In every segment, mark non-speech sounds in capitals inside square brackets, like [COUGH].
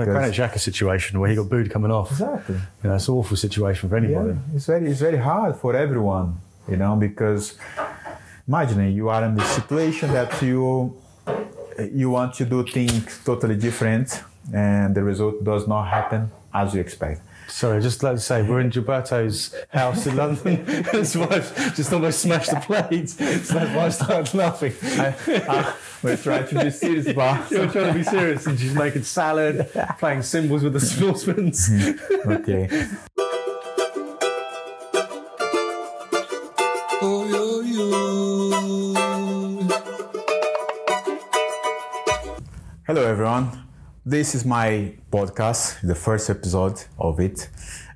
The because Granit Xhaka situation where he got booed coming off. exactly. You know, it's an awful situation for anybody. Yeah, it's very it's very hard for everyone, you know, because imagine you are in the situation that you you want to do things totally different and the result does not happen as you expect. Sorry, just like to say, we're in Gilberto's house in London. [LAUGHS] His wife just almost smashed the plates. So that's why I started laughing. We're trying to be serious, [LAUGHS] but You're trying to be serious, and she's making salad, playing cymbals with the saucepans. [LAUGHS] Mm-hmm. okay. Oh, yo, yo. Hello, everyone. This is my podcast, the first episode of it,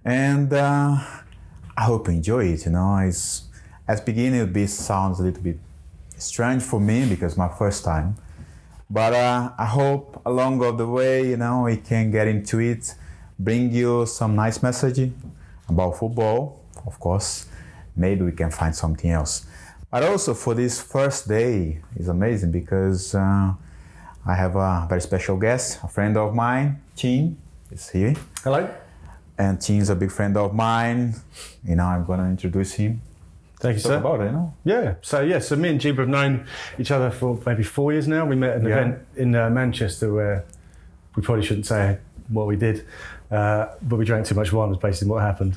and uh, I hope you enjoy it. You know, it's at beginning it be sounds a little bit strange for me because my first time, but uh, I hope along of the way, you know, we can get into it, bring you some nice message about football, of course. Maybe we can find something else. But also for this first day is amazing because. Uh, I have a very special guest, a friend of mine, Chin, is here. Hello. And Chin's a big friend of mine. You know, I'm gonna introduce him. Thank you, sir. about it, you know? Yeah. So yeah. So me and Jeeba have known each other for maybe four years now. We met at an Yeah. event in uh, Manchester where we probably shouldn't say what we did, uh, but we drank too much wine. Was basically what happened.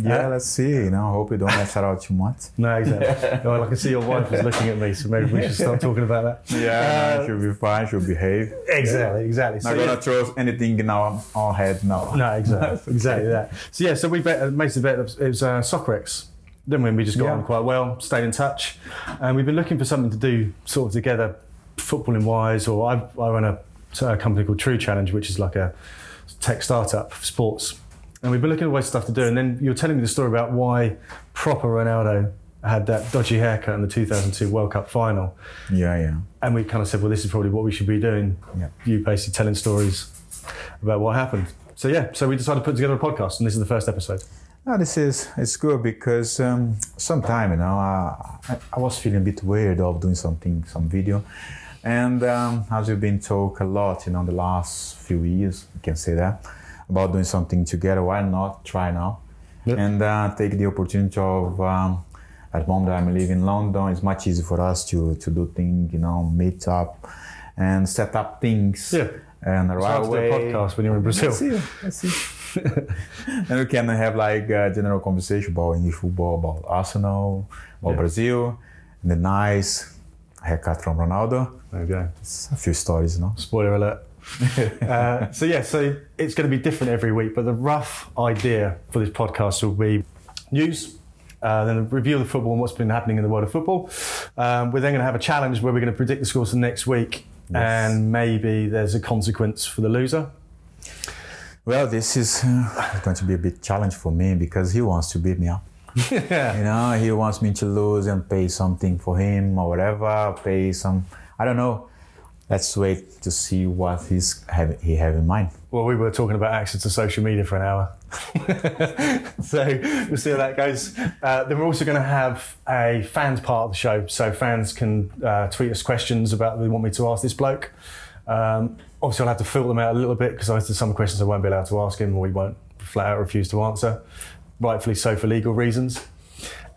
Yeah, Uh, let's see. You know, hope you don't mess that out too much. [LAUGHS] No, exactly. well, I can see your wife is looking at me, so maybe we should start [LAUGHS] talking about that. Yeah, Uh, no, she'll be fine. She'll behave. Exactly. Exactly. Not So, gonna yeah. throw anything in our, our head now. No, exactly, [LAUGHS] exactly that. So yeah, so we bet, uh, made the bet. It was uh, Soccerex. Then when we just got Yeah. on quite well, stayed in touch, and we've been looking for something to do sort of together, footballing wise. Or I, I run a, a company called True Challenge, which is like a tech startup for sports, and we've been looking at ways stuff to do. And then you were telling me the story about why proper Ronaldo had that dodgy haircut in the 2002 World Cup final, Yeah, yeah. and we kind of said, well, this is probably what we should be doing. Yeah. You basically telling stories about what happened. So yeah, so we decided to put together a podcast, and this is the first episode. No, this is it's good because um, sometime you know I, I, I was feeling a bit weird of doing something some video, and um, as we've been talk a lot you know the last few years you can say that about doing something together. Why not try now Yep. and uh, take the opportunity of um, at the moment I'm living in London. It's much easier for us to to do things you know meet up and set up things. Yeah. And right do away. podcast when you're in Brazil. Let's see. Let's [LAUGHS] and we can have like a general conversation about English football, about Arsenal, about Yeah. Brazil, and the nice haircut from Ronaldo. There we go. It's a few stories, no? Spoiler alert. [LAUGHS] uh, so yeah, so it's going to be different every week, but the rough idea for this podcast will be news. Uh, then a review of the football and what's been happening in the world of football. Um, we're then going to have a challenge where we're going to predict the scores for next week, and maybe there's a consequence for the loser. Well, this is uh, going to be a bit challenge for me because he wants to beat me up. [LAUGHS] You know, he wants me to lose and pay something for him or whatever. Pay some, I don't know. Let's wait to see what he's have, he have in mind. Well, we were talking about access to social media for an hour. [LAUGHS] so we'll see how that goes. Uh, then we're also going to have a fans part of the show. So fans can uh, tweet us questions about they want me to ask this bloke. Um, obviously, I'll have to filter them out a little bit because there's some questions I won't be allowed to ask him or he won't flat out refuse to answer. Rightfully so for legal reasons.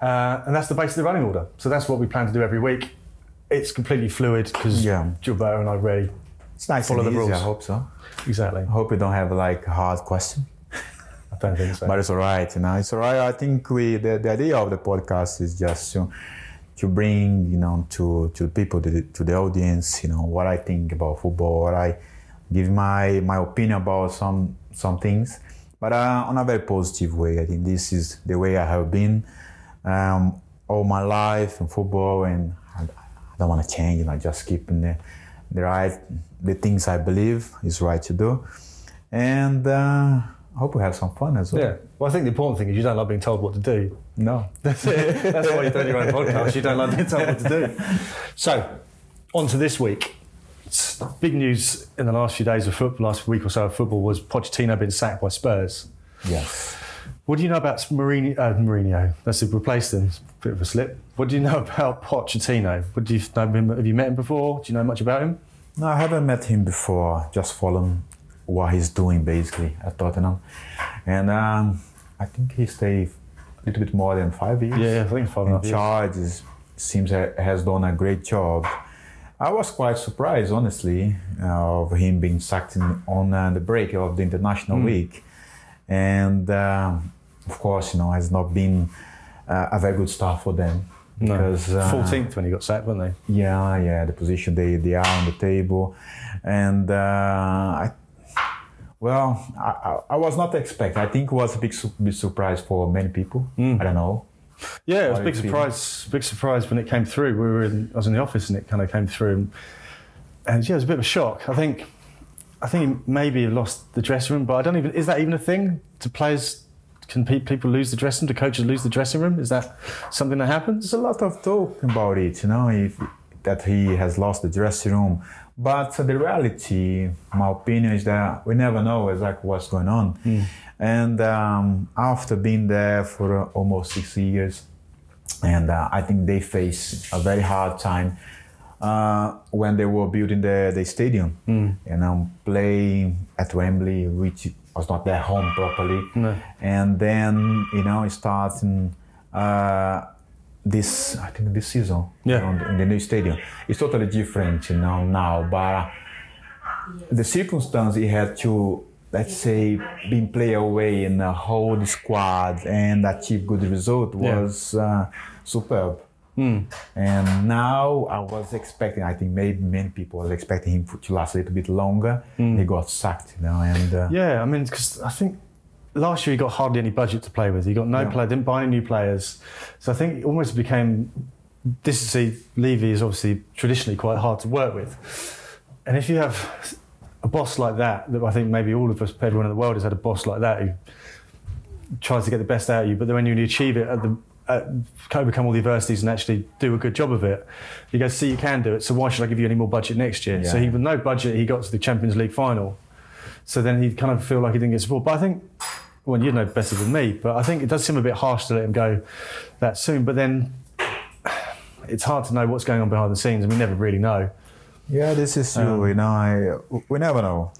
Uh, and that's the base of the running order. So that's what we plan to do every week. It's completely fluid because Yeah. Gilberto and I really It's nice Follow the easy, rules. I hope so. exactly. I hope you don't have like a hard question. I don't think so. [LAUGHS] But it's all right, you know. It's all right. I think we the, the idea of the podcast is just to to bring you know to to people to the, to the audience, you know, what I think about football, what I give my my opinion about some some things, but uh, on a very positive way. I think this is the way I have been um, all my life in football, and I, I don't want to change. You know, just keeping the the right the things I believe is right to do, and. Uh, I hope we have some fun as well. Yeah. Well, I think the important thing is you don't like being told what to do. No. [LAUGHS] That's it. That's why you're doing your own podcast. You don't like being told what to do. [LAUGHS] So, on to this week. Big news in the last few days of football, last week or so of football, was Pochettino being sacked by Spurs. Yes. What do you know about Mourinho? Uh, Mourinho. That's it, replaced him. Bit of a slip. What do you know [LAUGHS] about Pochettino? What do you know him? Have you met him before? Do you know much about him? No, I haven't met him before. Just follow him what he's doing basically at Tottenham, and um, I think he stayed a little bit more than five years. Yeah, I think five and a half in years. charge. Seems has done a great job. I was quite surprised, honestly, uh, of him being sacked in, on uh, the break of the international Hmm. week, and um, of course, you know, has not been uh, a very good start for them No. because uh, 14th when he got sacked, weren't they? yeah, yeah, the position they, they are on the table, and uh, I, well, I, I, was not expecting. I think it was a big, su- big surprise for many people. I don't know. Yeah, it was a big surprise. Big surprise when it came through. We were in, I was in the office and it kind of came through, and, and yeah, it was a bit of a shock. I think, I think maybe he lost the dressing room, but I don't even. Is that even a thing? Do players? Can pe- people lose the dressing? Room? Do coaches lose the dressing room? Is that something that happens? There's a lot of talk about it, you know, if, that he has lost the dressing room. But the reality, my opinion, is that we never know exactly what's going on. Hmm. And um, after being there for uh, almost six years, and uh, I think they face a very hard time uh, when they were building the, the stadium. You know, playing at Wembley, which was not their home properly, No. and then you know starting uh, this I think this season Yeah. on the- in the new stadium. It's totally different, you know, now. But the circumstance he had to let's say being play away and a whole squad and achieve good result Yeah. was uh, superb. And now I was expecting, I think maybe many people were expecting him to last a little bit longer. He got sacked, you know, and uh, Yeah, I mean, because I think last year he got hardly any budget to play with. He got no Yeah. play, didn't buy any new players. So I think it almost became. This is see, Levy is obviously traditionally quite hard to work with, and if you have a boss like that, that I think maybe all of us, everyone in the world has had a boss like that who tries to get the best out of you, but then when you achieve it at the at, overcome all the adversities and actually do a good job of it, you go, see, you can do it. So why should I give you any more budget next year? So Yeah. he, with no budget, he got to the Champions League final. So then he'd kind of feel like he didn't get support. But I think, well, you know better than me, but I think it does seem a bit harsh to let him go that soon. But then [SIGHS] it's hard to know what's going on behind the scenes, and we never really know. Yeah, this is true. you know, I, we never know.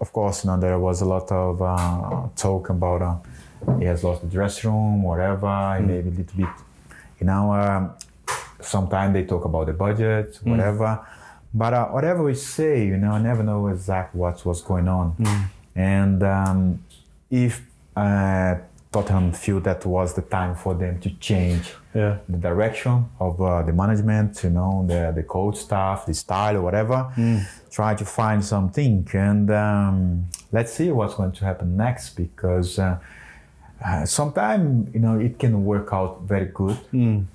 Of course, you know, there was a lot of uh, talk about uh, he has lost the dressing room, whatever. Maybe a little bit, you know. Um, sometimes they talk about the budget, whatever. But uh, whatever we say, you know, I never know exactly what was going on. And um, if uh, Tottenham feel that was the time for them to change Yeah. the direction of uh, the management, you know, the, the coach staff, the style, or whatever. Try to find something, and um, let's see what's going to happen next. Because uh, uh, sometimes, you know, it can work out very good,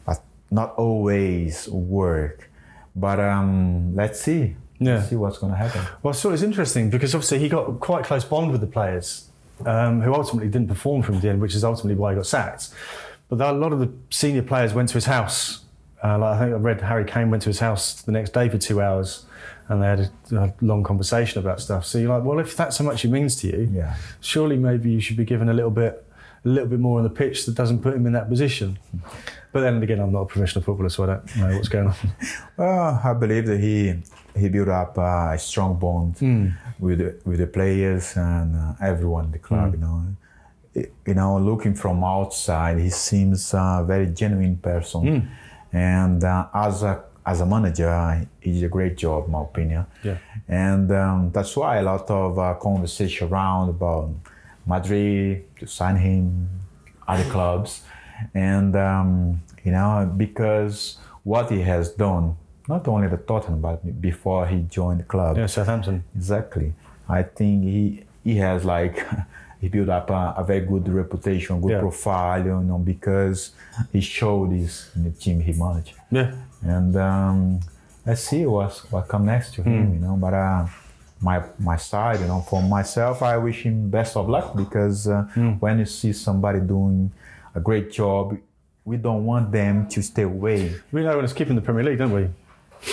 but not always work. But um, let's see. Yeah. Let's see what's going to happen. Well, so it's interesting because obviously he got quite close bond with the players, um, who ultimately didn't perform from the end, which is ultimately why he got sacked. But a lot of the senior players went to his house. Uh, like I think I read Harry Kane went to his house the next day for two hours, and they had a, a long conversation about stuff. So you're like, well, if that's how much it means to you, Yeah. surely maybe you should be given a little bit, a little bit more on the pitch that doesn't put him in that position. But then again, I'm not a professional footballer, so I don't know what's going on. [LAUGHS] Well, I believe that he he built up a strong bond with the, with the players and uh, everyone in the club. You know, It- you know, looking from outside, he seems a very genuine person, and uh, as a as a manager, he did a great job, in my opinion. Yeah. and um, that's why a lot of uh, conversation around about Madrid to sign him, other clubs, and um, you know because what he has done, not only the Tottenham, but before he joined the club, yeah, Southampton. exactly. I think he he has like [LAUGHS] he built up a, a very good reputation, good Yeah. profile, you know, because he showed this in the team he managed Yeah. and um, let's see what's what come next to him. You know, but uh, my my side, you know, for myself, I wish him best of luck because uh, when you see somebody doing a great job, we don't want them to stay away. We know when it's keeping the Premier League, don't we?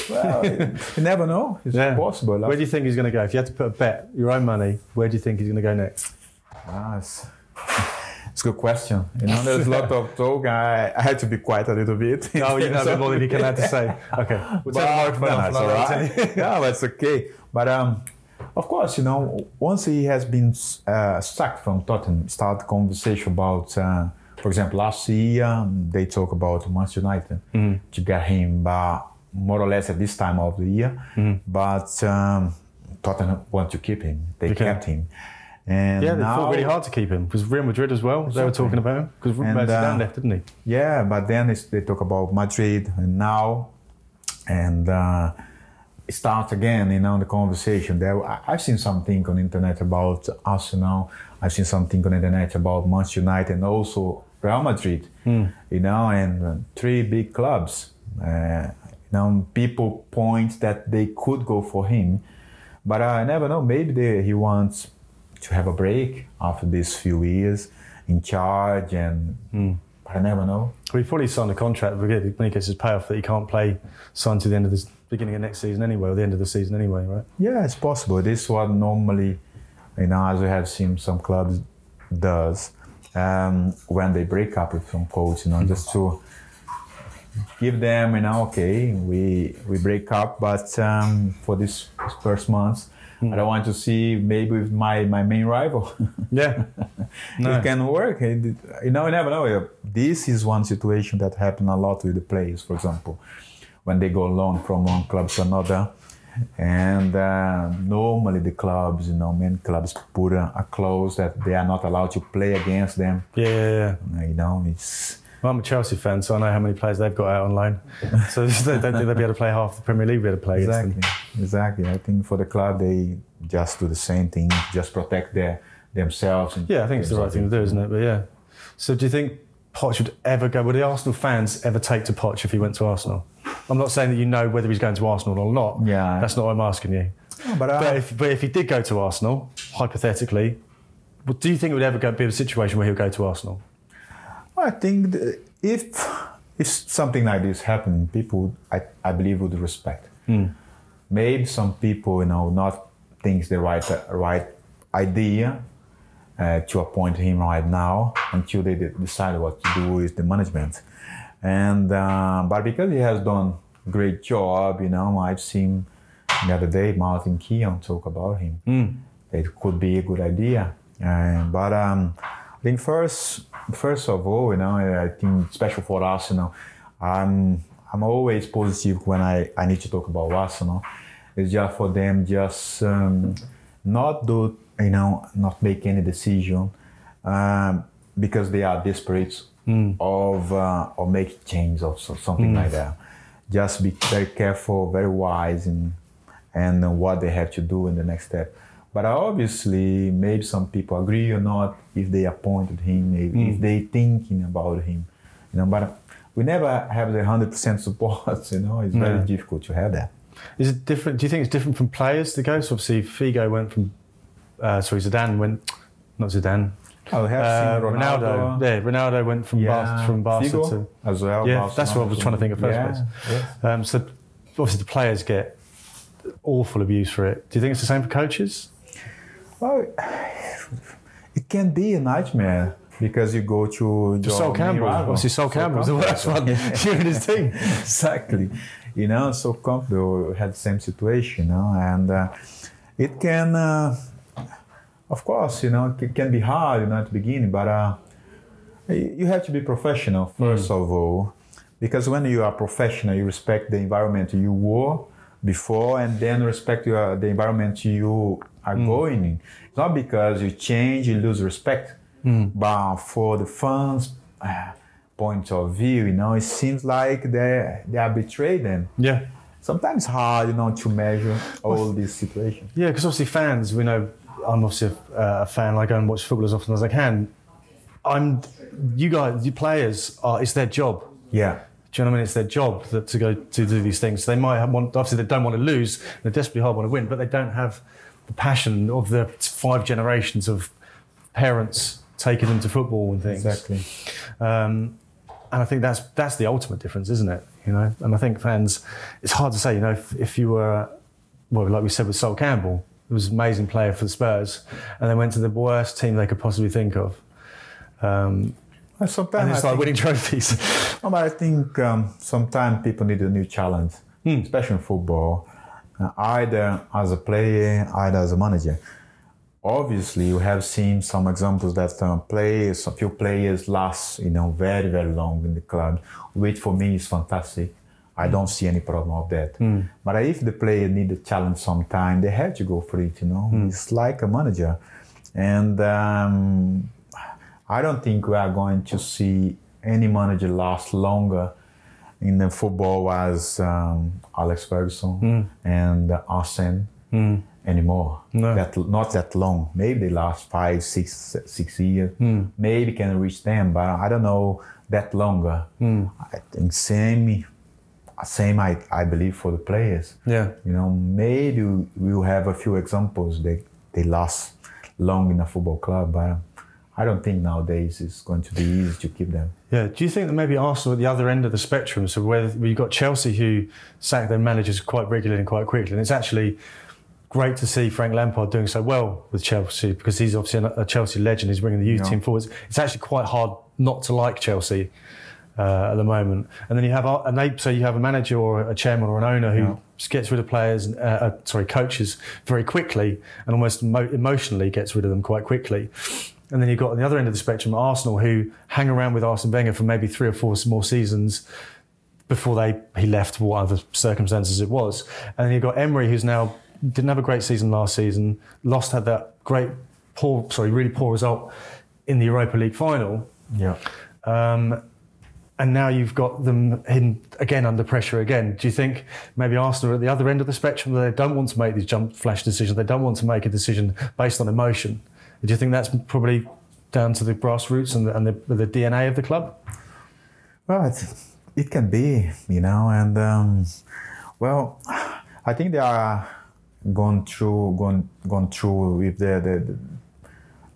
Well, you [LAUGHS] never know. It's possible. Where do you think he's going to go? If you had to put a bet, your own money, where do you think he's going to go next? Ah, it's, it's a good question. You know, there's a [LAUGHS] lot of talk. I, I had to be quiet a little bit. No, you know more than you can have to say. [LAUGHS] Okay, we'll But, microphone no, off it's and all I'll right. no, that's okay. But um, of course, you know, once he has been uh, sacked from Tottenham, start conversation about, uh, for example, last year um, they talk about Manchester United Mm-hmm. to get him, but more or less at this time of the year. Mm-hmm. But um, Tottenham want to keep him. They Okay. kept him, and Yeah, they now, fought really hard to keep him because Real Madrid as well. They were talking about him because Zidane uh, left, didn't he? Yeah, but then it's, they talk about Madrid and now, and uh, it starts again, you know, the conversation. There, I've seen something on the internet about Arsenal. I've seen something on the internet about Manchester United and also Real Madrid. You know, and uh, three big clubs. Uh, know, people point that they could go for him, but I never know. Maybe they, he wants to have a break after these few years in charge, and but I never know. He probably signed a contract when he gets his payoff that he can't play signed to the end of the beginning of next season anyway, or the end of the season anyway, right? Yeah, it's possible. This is what normally, you know, as we have seen some clubs does um, when they break up with some coach, you know, just to give them, you know, okay, we we break up, but um, for this first month, I don't want to see maybe with my my main rival. [LAUGHS] Yeah. No. it can work. It- you know, you never know. This is one situation that happen a lot with the players, for example, when they go loan from one club to another. And uh, normally the clubs, you know, many clubs put a, a clause that they are not allowed to play against them. Yeah, yeah, yeah. You know, it's Well, I'm a Chelsea fan, so I know how many players they've got out on loan. So [LAUGHS] they don't think they'll be able to play half the Premier League. Be able to play against exactly, them. exactly. I think for the club they just do the same thing, just protect their themselves. and Yeah, I think it's the right thing to do, isn't it? But yeah. So do you think Poch would ever go? Would the Arsenal fans ever take to Poch if he went to Arsenal? I'm not saying that you know whether he's going to Arsenal or not. Yeah. That's not what I'm asking you. But, uh, But if, but if he did go to Arsenal, hypothetically, do you think it would ever go, be a situation where he'll go to Arsenal? I think if if something like this happened, people I, I believe would respect. Maybe some people, you know, not think the right right idea uh, to appoint him right now until they decide what to do with the management. And uh, but because he has done great job, you know, I've seen the other day Martin Keown talk about him. It could be a good idea. Uh, but um, Think first, first of all, you know, I think special for Arsenal, I'm I'm always positive when I, I need to talk about Arsenal. It's just for them just um, not do you know not make any decision um, because they are desperate of uh, or make change or so, something like that. Just be very careful, very wise in and what they have to do in the next step. But obviously, maybe some people agree or not if they appointed him, if, if they thinking about him, you know. But we never have the hundred percent [LAUGHS] support. You know, it's very difficult to have that. Is it different? Do you think it's different from players to go? So obviously, Figo went from, uh, sorry, Zidane went, not Zidane. Have Uh, Ronaldo. Ronaldo. Yeah, Ronaldo went from Bar- from Barca Figo to. as well. Yeah, Barcelona that's what I was trying to think of first yeah, place. yes. Um, so obviously the players get awful abuse for it. Do you think it's the same for coaches? Well, it can be a nightmare because you go to To Sol Campbell. rival. Obviously, Sol Campbell was the worst one [LAUGHS] during his team. exactly. You know, Sol Campbell had the same situation, you know, and uh, it can, uh, of course, you know, it can be hard, you know, at the beginning, but uh, you have to be professional first of all, because when you are professional, you respect the environment you were before, and then respect your, the environment you are going in. It's not because you change, you lose respect, but for the fans' uh, point of view, you know, it seems like they they are betrayed them. Yeah. Sometimes hard, you know, to measure all these situations. Yeah, because obviously fans, we know I'm obviously a, uh, a fan. I go and watch football as often as I can. I'm, you guys, you players are. It's their job. Yeah. Do you know what I mean? It's their job that, to go to do these things. They might have want, obviously they don't want to lose. They desperately hard want to win, but they don't have the passion of the five generations of parents taking them to football and things. Exactly. Um, and I think that's that's the ultimate difference, isn't it? You know, and I think fans, it's hard to say. You know, if, if you were, well, like we said with Sol Campbell, he was an amazing player for the Spurs, and they went to the worst team they could possibly think of, um, And sometimes and I it's like think- winning trophies. No, but I think um, sometimes people need a new challenge, Hmm. especially in football. Either as a player, either as a manager. Obviously, you have seen some examples that uh, players, a few players last, you know, very, very long in the club, which for me is fantastic. I don't see any problem of that. But if the player need a challenge sometime, they have to go for it. You know, it's like a manager, and um, I don't think we are going to see any manager last longer in the football was um, Alex Ferguson hmm. and Arsene hmm. anymore. No. That not that long. Maybe they last five, six, six years. Hmm. Maybe can reach them, but I don't know that longer. I think same, same. I, I believe for the players. Yeah. You know, maybe we'll have a few examples. They they last long in a football club, but I don't think nowadays it's going to be easy to keep them. Yeah. Do you think that maybe Arsenal at the other end of the spectrum, so where you've got Chelsea who sack their managers quite regularly and quite quickly, and it's actually great to see Frank Lampard doing so well with Chelsea because he's obviously a Chelsea legend. He's bringing the youth Yeah. team forwards. It's actually quite hard not to like Chelsea uh, at the moment. And then you have and they so you have a manager or a chairman or an owner who Yeah. gets rid of players, uh, uh, sorry, coaches very quickly and almost mo- emotionally gets rid of them quite quickly. And then you've got on the other end of the spectrum Arsenal, who hang around with Arsene Wenger for maybe three or four more seasons before they he left, for what other circumstances it was. And then you've got Emery, who's now didn't have a great season last season, lost had that great poor, sorry, really poor result in the Europa League final. Yeah. Um, and now you've got them in, again under pressure again. Do you think maybe Arsenal are at the other end of the spectrum? They don't want to make these jump flash decisions. They don't want to make a decision based on emotion. Do you think that's probably down to the grassroots and the, and the, the DNA of the club? Well, it, it can be, you know, and um, well, I think they are going through, going, going through with the, the, the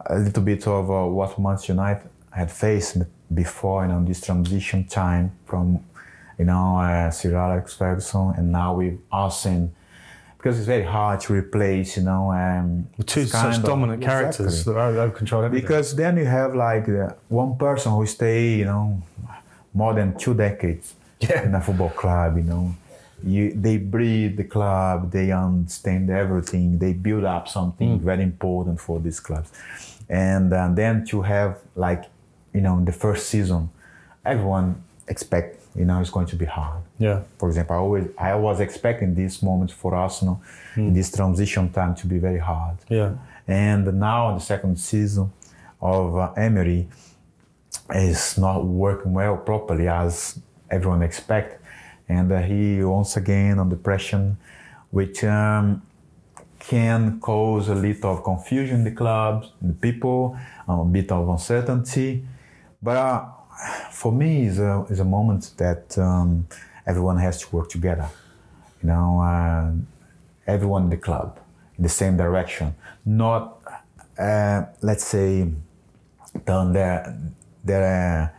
a little bit of uh, what Manchester United had faced before, you know, this transition time from, you know, uh, Sir Alex Ferguson and now with Arsene, because it's very hard to replace, you know, um, Two such of- dominant characters Exactly. that are, have control everything. Because then you have like the one person who stay, you know, more than two decades Yeah. in a football club, you know. You, they breathe the club, they understand everything, they build up something very important for these clubs. And uh, then to have like, you know, the first season, everyone expect, you know, it's going to be hard. Yeah, For example, I always I was expecting this moment for Arsenal, this transition time to be very hard. yeah, And now the second season of uh, Emery is not working well properly as everyone expect. And uh, he once again on depression, which um, can cause a little of confusion in the clubs, in the people, a bit of uncertainty. But uh, for me, it's a, it's a moment that um, everyone has to work together. You know, uh, everyone in the club in the same direction, not uh, let's say done their their uh,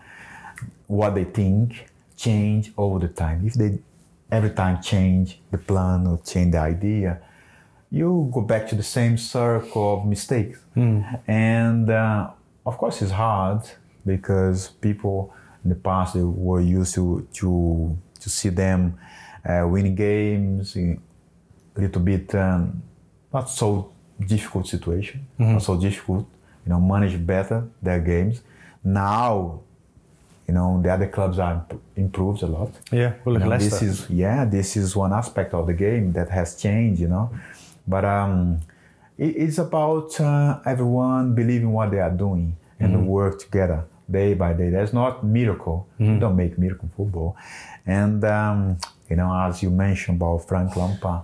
what they think change over the time. If they every time change the plan or change the idea, you go back to the same circle of mistakes. And uh, of course, it's hard because people in the past they were used to to to see them uh, winning games in a little bit um, not so difficult situation, not so difficult. You know, manage better their games. Now, you know, the other clubs are imp- improved a lot. yeah. Well, You know, this is yeah, this is one aspect of the game that has changed, you know. But um, it, it's about uh, everyone believing what they are doing and work together day by day. There's not miracle. You don't make miracle football. And um, you know, as you mentioned about Frank Lampard,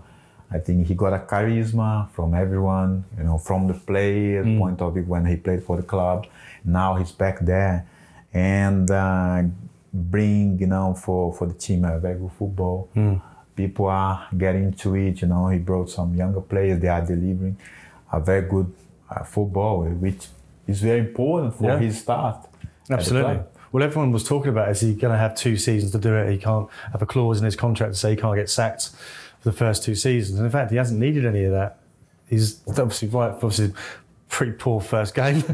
I think he got a charisma from everyone. You know, from the player point of view when he played for the club. Now he's back there, and uh, bring you know for for the team a very good football. People are getting to it. You know, he brought some younger players. They are delivering a very good uh, football, which is very important for Yeah. his start. Absolutely. Well, everyone was talking about is he going to have two seasons to do it? He can't have a clause in his contract to say he can't get sacked for the first two seasons. And in fact, he hasn't needed any of that. He's obviously right, obviously pretty poor first game, [LAUGHS]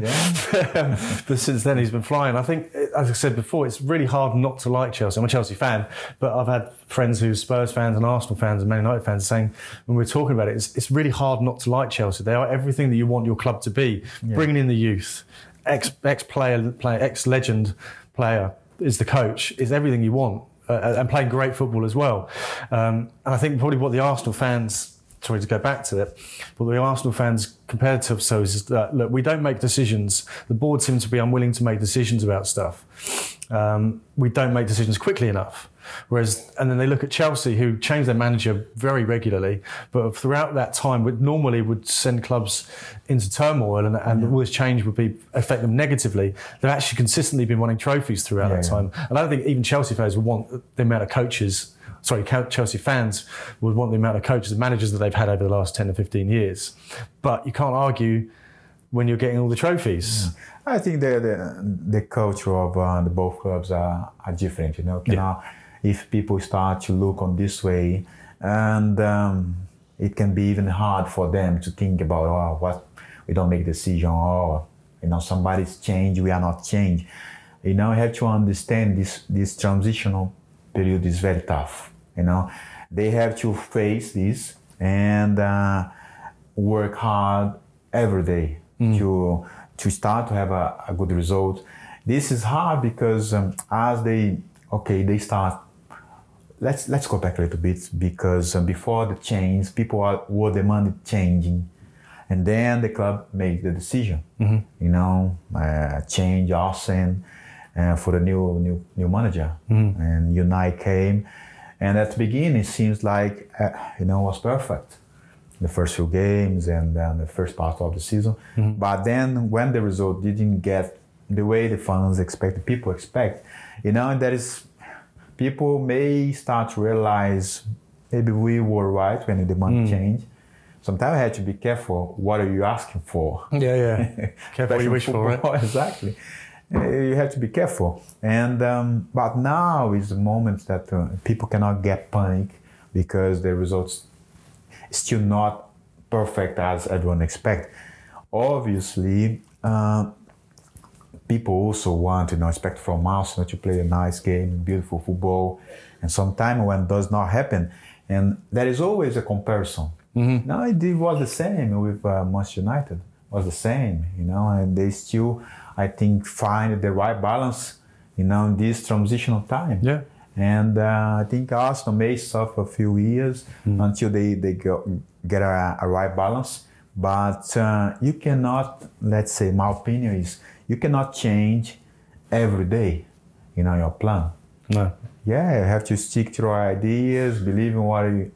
but since then he's been flying. I think as I said before, it's really hard not to like Chelsea. I'm a Chelsea fan, but I've had friends who are Spurs fans and Arsenal fans and Man United fans saying when we're talking about it, it's, it's really hard not to like Chelsea. They are everything that you want your club to be. Bringing in the youth, ex ex player, player ex legend player is the coach, is everything you want, uh, and playing great football as well. Um, and I think probably what the Arsenal fans sorry to go back to it, but the Arsenal fans compared to ourselves is that look, we don't make decisions. The board seems to be unwilling to make decisions about stuff. Um, we don't make decisions quickly enough. Whereas, and then they look at Chelsea, who change their manager very regularly, but throughout that time, would normally would send clubs into turmoil, and, and all this change would be affect them negatively. They've actually consistently been winning trophies throughout that yeah. time, and I don't think even Chelsea fans would want the amount of coaches. Sorry, Chelsea fans would want the amount of coaches and managers that they've had over the last ten or fifteen years. But you can't argue when you're getting all the trophies. I think the the, the culture of uh, the both clubs are, are different. You know, Cannot- if people start to look on this way, and um, it can be even hard for them to think about oh what we don't make decision or you know somebody's change we are not change. You know, you have to understand this this transitional period is very tough. You know, they have to face this and uh, work hard every day to to start to have a, a good result. This is hard because um, as they okay they start. Let's let's go back a little bit because um, before the change, people are, were demanding changing, and then the club made the decision. You know, uh, change Arsene uh, for the new new new manager, and Unai came, and at the beginning it seems like uh, you know was perfect. The first few games and then the first part of the season. But then when the result didn't get the way the fans expect, the people expect, you know, there is people may start to realize maybe we were right when the demand changed. Sometimes I had to be careful. What are you asking for? Yeah, yeah. [LAUGHS] Careful what you wish for, right? [LAUGHS] Exactly. Uh, You have to be careful. And um, but now is the moment that uh, people cannot get panic because the results still not perfect as everyone expect. Obviously, uh, people also want, you know, expect from Arsenal to play a nice game, beautiful football, and sometimes when it does not happen, and there is always a comparison. Now it did- was the same with uh, Manchester United. It Was the same, you know, and they still, I think, find the right balance, you know, in this transitional time. Yeah. And uh, I think Arsenal may suffer a few years until they, they go, get a, a right balance. But uh, you cannot, let's say, my opinion is, you cannot change every day, you know, your plan. No. Yeah, you have to stick to your ideas, believe in what you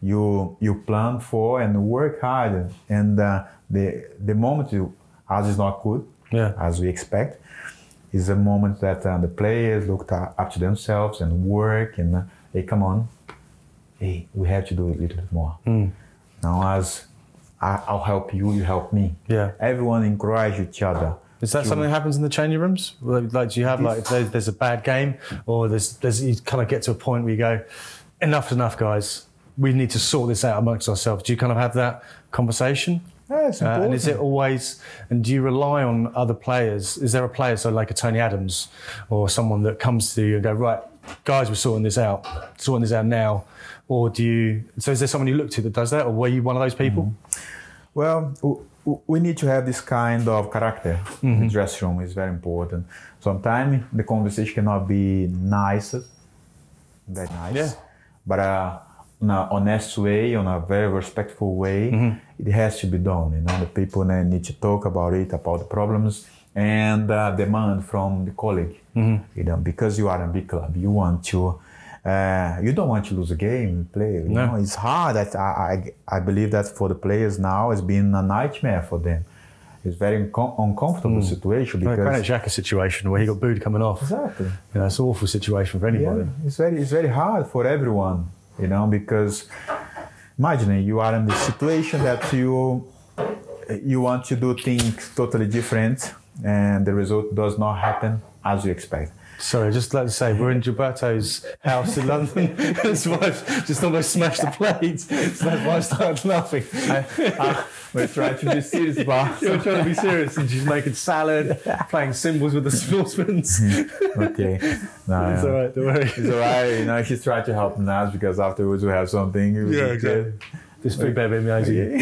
you, you plan for, and work hard. And uh, the the moment you, as is not good, Yeah. as we expect, is a moment that uh, the players look up to themselves and work and uh, hey, come on, hey, we have to do a little bit more. Now, as I, I'll help you, you help me. Yeah. Everyone encourage each other. Is that something that happens in the changing rooms? Like, do you have like if there's, there's a bad game, or there's there's you kind of get to a point where you go, enough's enough, guys. We need to sort this out amongst ourselves. Do you kind of have that conversation? Yeah, it's Uh, and is it always? And do you rely on other players? Is there a player, so like a Tony Adams, or someone that comes to you and go, right, guys, we're sorting this out, sorting this out now, or do you? So is there someone you look to that does that, or were you one of those people? Well, w- w- we need to have this kind of character. in The dressing room is very important. Sometimes the conversation cannot be nice, very nice, Yeah. but uh, in an honest way, in a very respectful way, it has to be done. You know, the people ne- need to talk about it, about the problems, and uh, demand from the colleague. You know, because you are a big club, you want to. Uh, you don't want to lose a game, play. You No. know, it's hard. I, I, I believe that for the players now, it's been a nightmare for them. It's very uncom- uncomfortable situation Like because Granit Xhaka situation where he got booed coming off. exactly. You know, it's an awful situation for anybody. Yeah, it's very it's very hard for everyone, you know, because imagine you are in the situation that you you want to do things totally different and the result does not happen as you expect. Sorry, I just like to say, we're in Gilberto's house in London. [LAUGHS] His wife just almost smashed the plates. So that's why I started laughing. I, I, we're trying to be serious, [LAUGHS] but You're trying to be serious, and she's making salad, [LAUGHS] playing cymbals with the saucepans. okay. No, It's all right, don't worry. It's alright, you know, she's trying to help us because afterwards we have something. Yeah, exactly. This food amazing.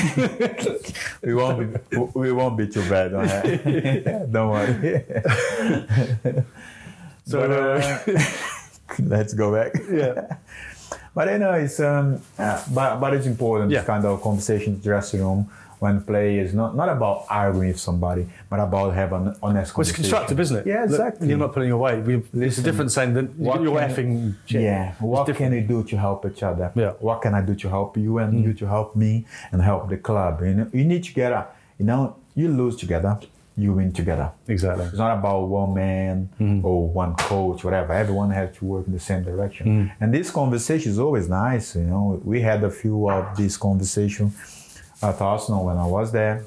we won't be we won't be too bad on that. Don't worry. So, But, uh, uh, [LAUGHS] let's go back. yeah, [LAUGHS] But I know it's um, uh, but but it's important Yeah. this kind of conversation in the dressing room when play is not not about arguing with somebody, but about have an honest well, it's constructive, isn't it? Yeah, Look, exactly. You're not putting your weight. We, it's a different saying than what you're can- effing. shit. Yeah. What can we do to help each other? Yeah. What can I do to help you and you to help me and help the club? You know, you need together. You know, you lose together, you win together. Exactly. It's not about one man mm-hmm. or one coach, whatever. Everyone has to work in the same direction. Mm-hmm. And this conversation is always nice. You know, we had a few of these conversations at Arsenal when I was there.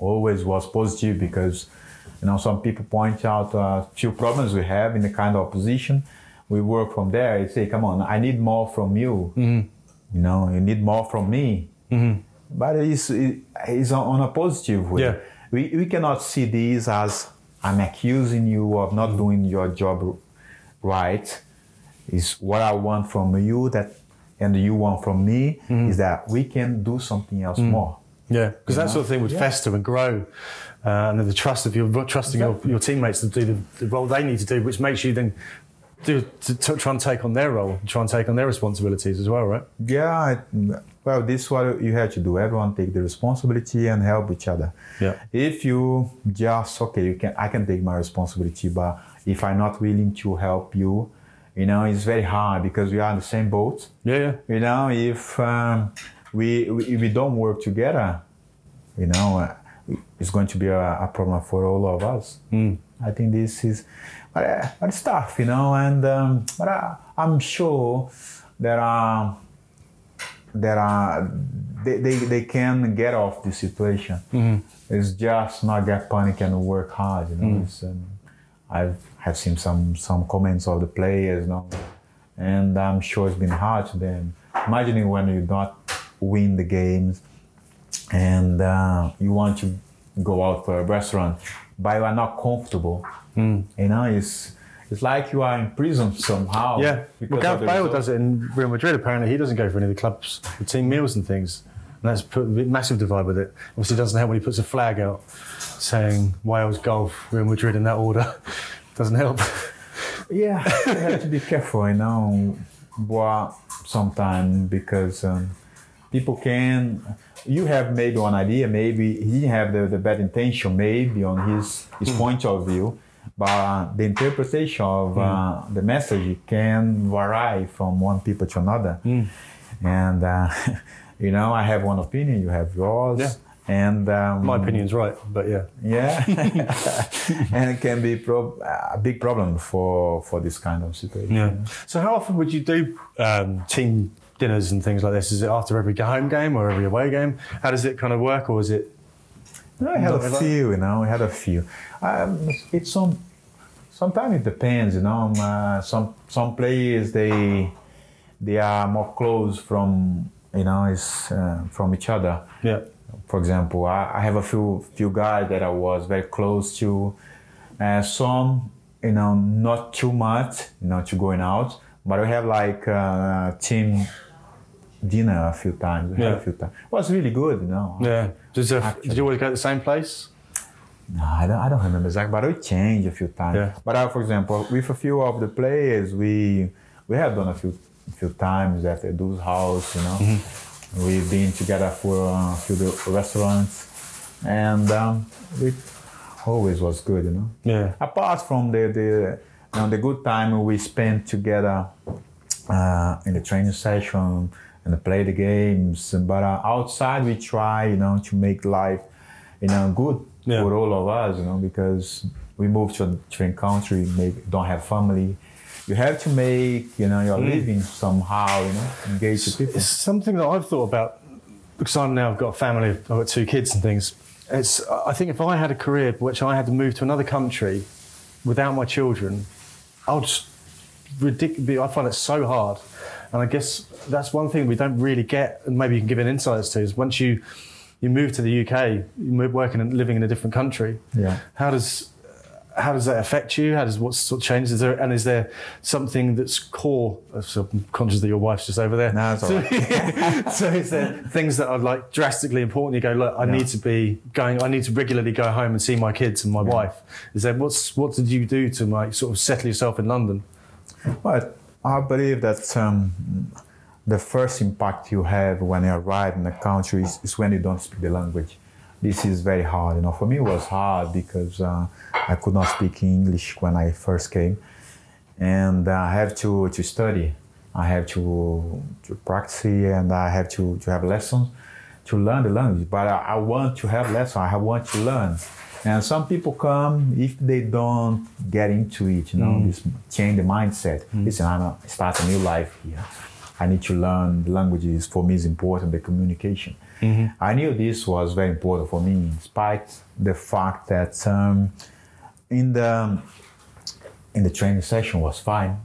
Always was positive because, you know, some people point out a few problems we have in the kind of position. We work from there. You say, come on, I need more from you. Mm-hmm. You know, you need more from me. But it's, it's on a positive way. Yeah. We, we cannot see this as I'm accusing you of not doing your job right. Is what I want from you that, and you want from me is that we can do something else more. Yeah, because that know? sort of thing would Yeah. fester and grow, uh, and then the trust of your trusting your, your teammates to do the, the role they need to do, which makes you then do to, to try and take on their role, try and take on their responsibilities as well, right? Yeah, I- well, this is what you have to do. Everyone take the responsibility and help each other. Yeah. If you just okay, you can I can take my responsibility, but if I'm not willing to help you, you know, it's very hard because we are in the same boat. Yeah, yeah. You know, if um, we, we if we don't work together, you know, uh, it's going to be a, a problem for all of us. I think this is, but, uh, but it's tough, you know, and um, but I, I'm sure there are there are they, they, they can get off the situation. It's just not get panic and work hard, you know. It's, um, I've have seen some some comments of the players, you know, and I'm sure it's been hard to them. Imagining when you don't win the games and uh, you want to go out for a restaurant, but you are not comfortable. You know, it's it's like you are in prison somehow. Yeah. Well, Gareth Bale result. does it in Real Madrid. Apparently, he doesn't go for any of the clubs, the team meals and things. And that's put a massive divide with it. Obviously, it doesn't help when he puts a flag out saying Wales, golf, Real Madrid in that order. [LAUGHS] doesn't help. Yeah, you have to be careful, you know, what sometimes because um, people can. You have maybe one idea, maybe he didn't have the, the bad intention, maybe on his his point of view, but the interpretation of uh, the message can vary from one people to another. And uh, [LAUGHS] you know, I have one opinion, you have yours, Yeah. and um, My opinion's right, but yeah. yeah, [LAUGHS] [LAUGHS] and it can be prob- a big problem for for this kind of situation. Yeah. So, how often would you do um, team dinners and things like this? Is it after every home game or every away game? How does it kind of work, or is it? I had a few, you know. I had a few. Um, it's some. Sometimes it depends, you know. Uh, some some players they they are more close from you know is uh, from each other. Yeah. For example, I, I have a few few guys that I was very close to. Uh, some, you know, not too much, you know, to going out. But we have like uh, team dinner a few times. We Yeah. a few times. It was really good, you know. Yeah. There, Actually. did you always go to the same place? I don't, I don't remember exactly, but we changed a few times. Yeah. But for example, with a few of the players, we we have done a few few times at Edu's house, you know. Mm-hmm. We've been together for uh, a few restaurants, and um, it always was good, you know. Yeah. Apart from the the you know, the good time we spent together uh, in the training session and play the games, but uh, outside we try, you know, to make life, you know, good Yeah. for all of us, you know, because we moved to a different country, maybe don't have family. You have to make, you know, your mm. living somehow, you know, engage with people. It's something that I've thought about because I'm now I've got a family, I've got two kids and things. It's I think if I had a career which I had to move to another country without my children, I would just ridiculous. I find it so hard, and I guess that's one thing we don't really get, and maybe you can give an insights to is once you you move to the UK, you're working and living in a different country. Yeah. How does how does that affect you? How does what sort of changes? Is there and is there something that's core? So I'm conscious that your wife's just over there. No, it's all right. [LAUGHS] so is there things that are like drastically important? You go, look, I need to be going. I need to regularly go home and see my kids and my wife. Is there what's what did you do to like sort of settle yourself in London? But I believe that um, the first impact you have when you arrive in a country is, is when you don't speak the language. This is very hard. You know, for me it was hard because uh, I could not speak English when I first came, and uh, I have to, to study. I have to to practice and I have to, to have lessons to learn the language. But I, I want to have lessons. I want to learn. And some people come if they don't get into it, you know, this change the mindset. Listen, I'm a, start a new life here. I need to learn the languages. For me, is important. The communication. I knew this was very important for me, despite the fact that um, in the in the training session was fine.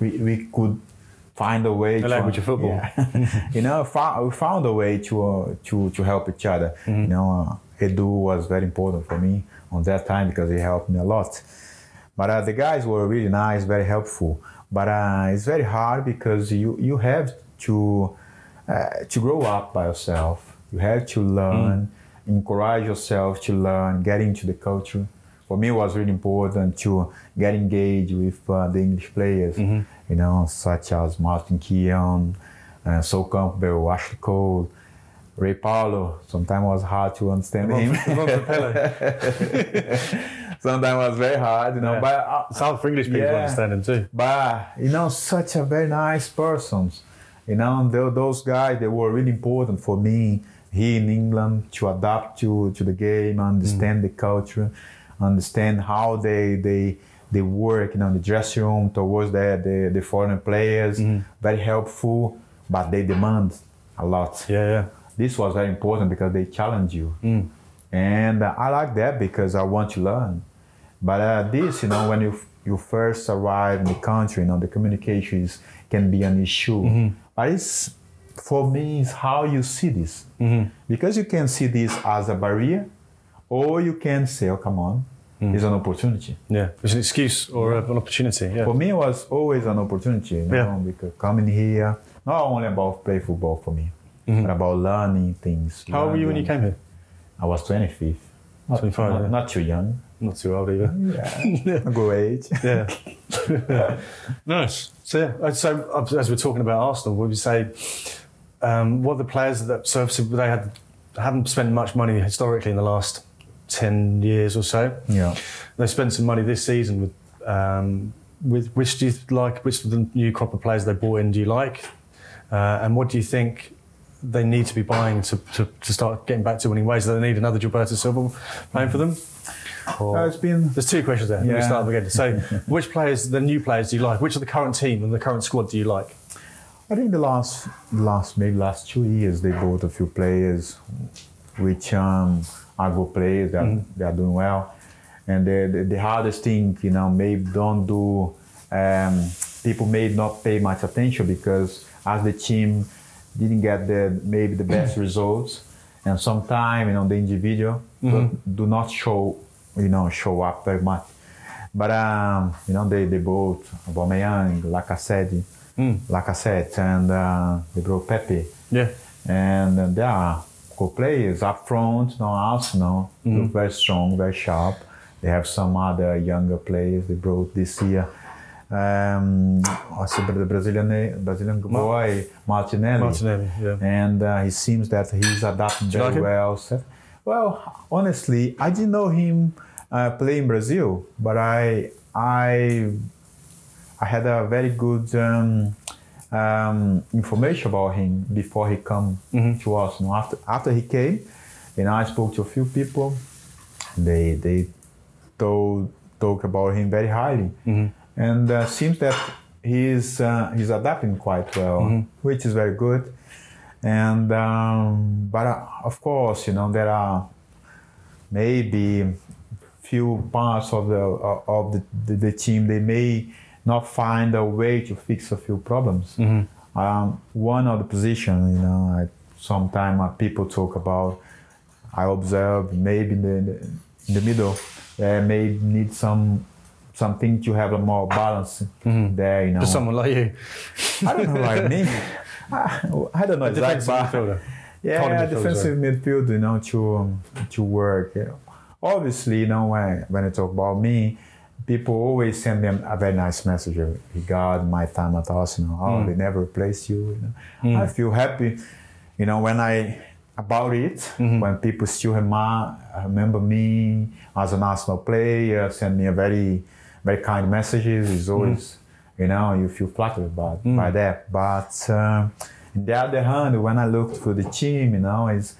We, we could find a way The to language of football. Yeah. [LAUGHS] you know, we found a way to uh, to to help each other. You know, uh, Edu was very important for me on that time because he helped me a lot. But uh, the guys were really nice, very helpful. But uh, it's very hard because you you have to uh, to grow up by yourself. You have to learn, encourage yourself to learn, get into the culture. For me, it was really important to get engaged with uh, the English players, you know, such as Martin Keown, uh, Sol Campbell, Ashley Cole, Ray Parlour. Sometimes it was hard to understand him. [LAUGHS] Sometimes it was very hard, you know. Yeah. But uh, It's hard for English people to Yeah. understand him too. but you know such a very nice persons you know tho- those guys they were really important for me here in england to adapt to, to the game understand the culture understand how they they they work you know in the dressing room towards the the, the foreign players very helpful but they demand a lot Yeah, yeah. This was very important because they challenge you. And uh, I like that because I want to learn. But uh, this, you know, when you you first arrive in the country, you know, the communications can be an issue. But it's for me, it's how you see this. Because you can see this as a barrier, or you can say, "Oh, come on, it's an opportunity." Yeah, it's an excuse or an opportunity. Yeah. For me, it was always an opportunity, you know, Yeah. because coming here, not only about play football for me, but about learning things. How old were you when you came here? I was 25. Not, 25, not, yeah. not too young. Not too old either. Yeah. [LAUGHS] a good age. Yeah. [LAUGHS] nice. So yeah. So uh, as we're talking about Arsenal, would you say um, what are the players that so obviously they had haven't spent much money historically in the last ten years or so. Yeah. They spent some money this season with um, with which do you like? Which of the new crop of players they brought in do you like? Uh, and what do you think they need to be buying to, to, to start getting back to winning ways? Do they need another Gilberto Silva playing for them? Or- Uh, it's been there's two questions there. Let me Yeah. start again. So, [LAUGHS] which players, the new players, do you like? Which of the current team and the current squad do you like? I think the last last maybe last two years they bought a few players which um, are good players that they are doing well. And the, the, the hardest thing, you know, maybe don't do um, people may not pay much attention because as the team didn't get the maybe the best [CLEARS THROAT] results and sometimes you know the individual do, do not show you know show up very much. But um, you know they, they bought Aubameyang, Lacazette, Lacazette, and uh, they brought Pepe, Yeah. and uh, they are good players up front. No Arsenal look very strong, very sharp. They have some other younger players they brought this year. Um, what's the Brazilian Brazilian boy Martinelli. Martinelli, yeah. And uh, he seems that he's adapting very like well. So- well, honestly, I didn't know him uh, play in Brazil, but I I I had a very good um, um, information about him before he come Mm-hmm. to know, after after he came, and I spoke to a few people. They they told talk about him very highly, Mm-hmm. And uh, seems that he's uh, he's adapting quite well, Mm-hmm. which is very good. And um, but uh, of course, you know there are maybe few parts of the of the, the, the team they may not find a way to fix a few problems. Um, one of the position, you know, sometimes uh, people talk about. I observe maybe in the, in the middle, uh, may need some something to have a more balance there. You know, For someone like you, I don't know like me. [LAUGHS] I, I don't know exactly, defensive but- midfielder. yeah, midfielder, defensive midfield, you know, to um, to work. You know. Obviously, you know, when when I talk about me, people always send them a very nice message regarding my time at Arsenal. Oh, Mm. they never replaced you. you know. I feel happy, you know, when I about it Mm-hmm. when people still remember me as an Arsenal player, send me a very very kind messages. It's Mm-hmm. always, you know, you feel flattered by, Mm. by that. But um, on the other hand, when I look for the team, you know, it's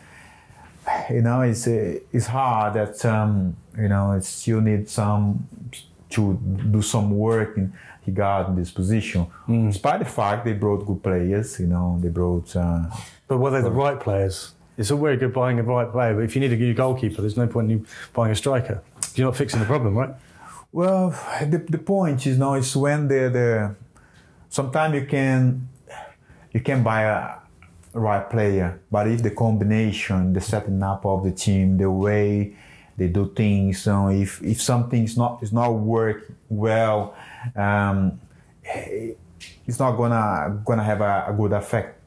you know, it's uh, it's hard that um, you know it still need some to do some work in regarding this position. Despite the fact they brought good players, you know, they brought. Uh, But were they the right players? It's all very good buying a right player, but if you need a new goalkeeper, there's no point in you buying a striker. You're not fixing the problem, right? Well, the, the point is now is when the the sometimes you can you can buy a right player, but if the combination, the setting up of the team, the way they do things, so if if something's not is not work well, um, it's not gonna gonna have a, a good effect.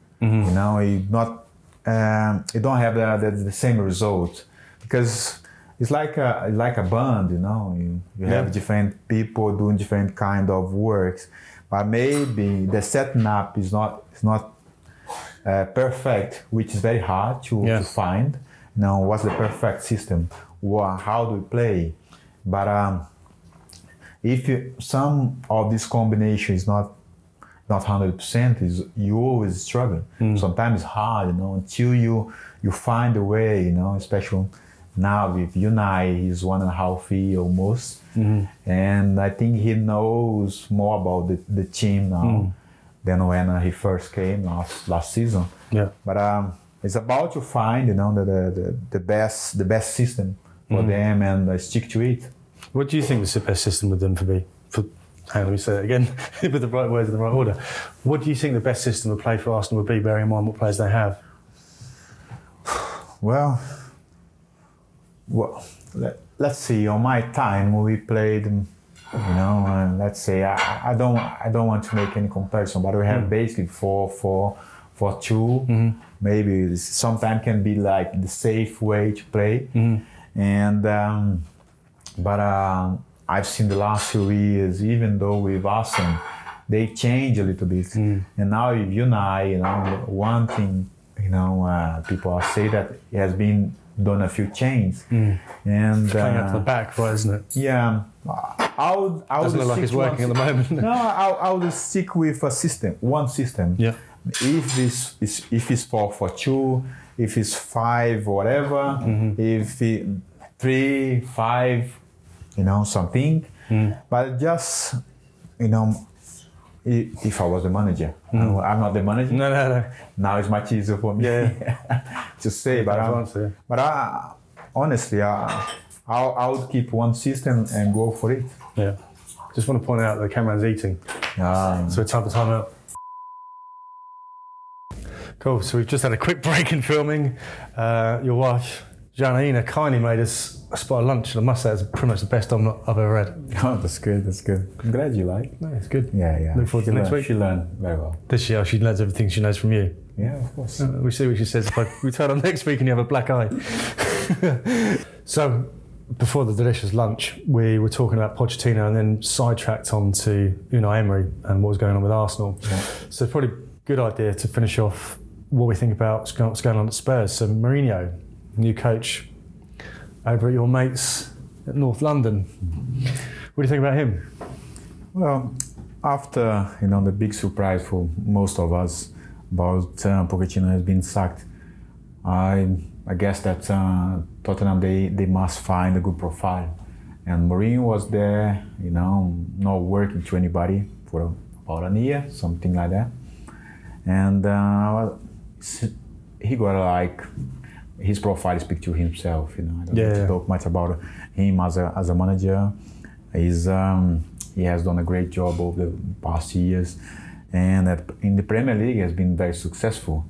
You know, it not um, it don't have the, the, the same result because it's like a like a band. You know, you, you have different people doing different kind of works, but maybe the setting up is not is not uh, perfect, which is very hard to, Yeah. to find. You know, what's the perfect system? How do we play? But um, if you, some of this combination is not not hundred percent, is you always struggle. Sometimes it's hard, you know, until you you find a way, you know, especially now with Unai, he's one and a half year almost, and I think he knows more about the, the team now than when uh, he first came last last season. Yeah. But um, it's about to find, you know, the the, the, best the best system for them and uh, stick to it. What do you think is the best system with them for be? For, hang on, let me say it again [LAUGHS] with the right words in the right order. What do you think the best system of play for Arsenal would be, bearing in mind what players they have? Well, well let, let's see. On my time, we played, you know, and let's say I, I don't I don't want to make any comparison, but we have basically four four four two. Maybe sometimes can be like the safe way to play, and um, but um, I've seen the last few years, even though with Arsenal, they change a little bit. And now with i you know, one thing, you know, uh, people are say that it has been done a few changes. And Playing out to the uh, back, right, isn't it? yeah, I would, I would Doesn't look like it's working at the moment. No, I, I would stick with a system, one system. Yeah. If it's, it's if it's four for two, if it's five, whatever, Mm-hmm. if it, three, five, you know, something. Mm. But just, you know, if I was the manager, I'm I'm not the manager. Mm. No, no, no. Now it's much easier for me Yeah. [LAUGHS] to say. But, answer. but I, honestly, I, I, would keep one system and go for it. Yeah. Just want to point out that Cameron's eating, Um, so it's time for time out. Cool. So we've just had a quick [LAUGHS] break in filming. Uh, your wife, Janina, kindly made us a spot of lunch, and I must say it's pretty much the best omelette I've ever had. [LAUGHS] oh, that's good. That's good. I'm glad you like. No, it's good. Yeah, yeah. Look forward to she next learned- week. She learned very well. This she, she learns everything she knows from you. Yeah, of course. Uh, We see what she says if I return on next week and you have a black eye. [LAUGHS] so, before the delicious lunch, we were talking about Pochettino and then sidetracked on to Unai Emery and what was going on with Arsenal. So, probably good idea to finish off what we think about what's what's going on at Spurs. So, Mourinho, new coach over at your mates at North London. What do you think about him? Well, after you know the big surprise for most of us about uh, Pochettino has been sacked, I I guess that uh, Tottenham they, they must find a good profile, and Mourinho was there, you know, not working to anybody for about a year, something like that, and uh, he got like his profile speaks to himself. You know, I don't Yeah, need to yeah. talk much about him as a as a manager. He's um, he has done a great job over the past years, and at, in the Premier League has been very successful.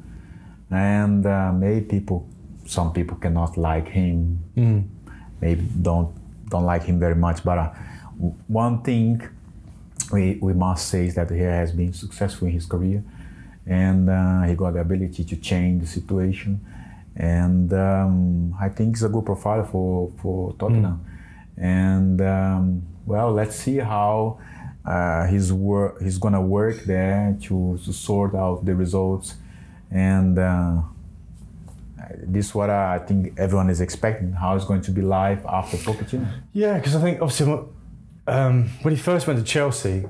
And uh, maybe people, some people cannot like him. Maybe don't don't like him very much. But uh, one thing we we must say is that he has been successful in his career, and uh, he got the ability to change the situation. And um, I think it's a good profile for for Tottenham. And um, well, let's see how uh, he's wor- he's gonna work there to, to sort out the results. And uh, this is what I think everyone is expecting. How it's going to be live after Pochettino. Yeah, because I think obviously um, when he first went to Chelsea,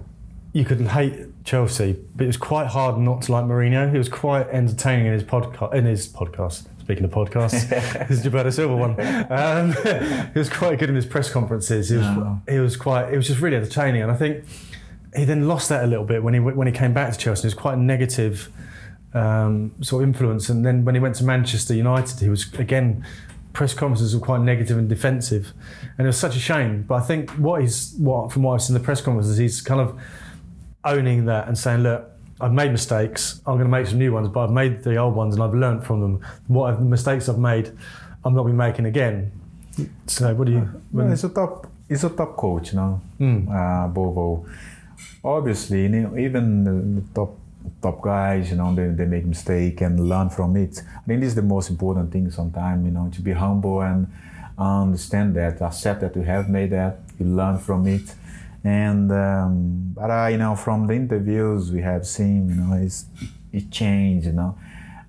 you couldn't hate Chelsea, but it was quite hard not to like Mourinho. He was quite entertaining in his podcast. In his podcast, speaking of podcasts, [LAUGHS] this is Gilberto Silva one. Um, [LAUGHS] he was quite good in his press conferences. He was, Oh. he was quite. It was just really entertaining, and I think he then lost that a little bit when he when he came back to Chelsea. He was quite a negative um, sort of influence, and then when he went to Manchester United, he was again press conferences were quite negative and defensive, and it was such a shame. But I think what he's what from what I've seen in the press conferences, he's kind of owning that and saying, look. I've made mistakes. I'm going to make some new ones, but I've made the old ones and I've learned from them. What I've, mistakes I've made, I'm not be making again. So, what do you? Well, he's a top. He's a top coach, you know. Hmm. Uh, all, obviously, you know, even the, the top top guys, you know, they, they make mistake and learn from it. I think this is the most important thing. Sometimes, you know, to be humble and understand that, accept that you have made that, you learn from it. And um, but uh, you know, from the interviews we have seen, you know, it's it changed, you know.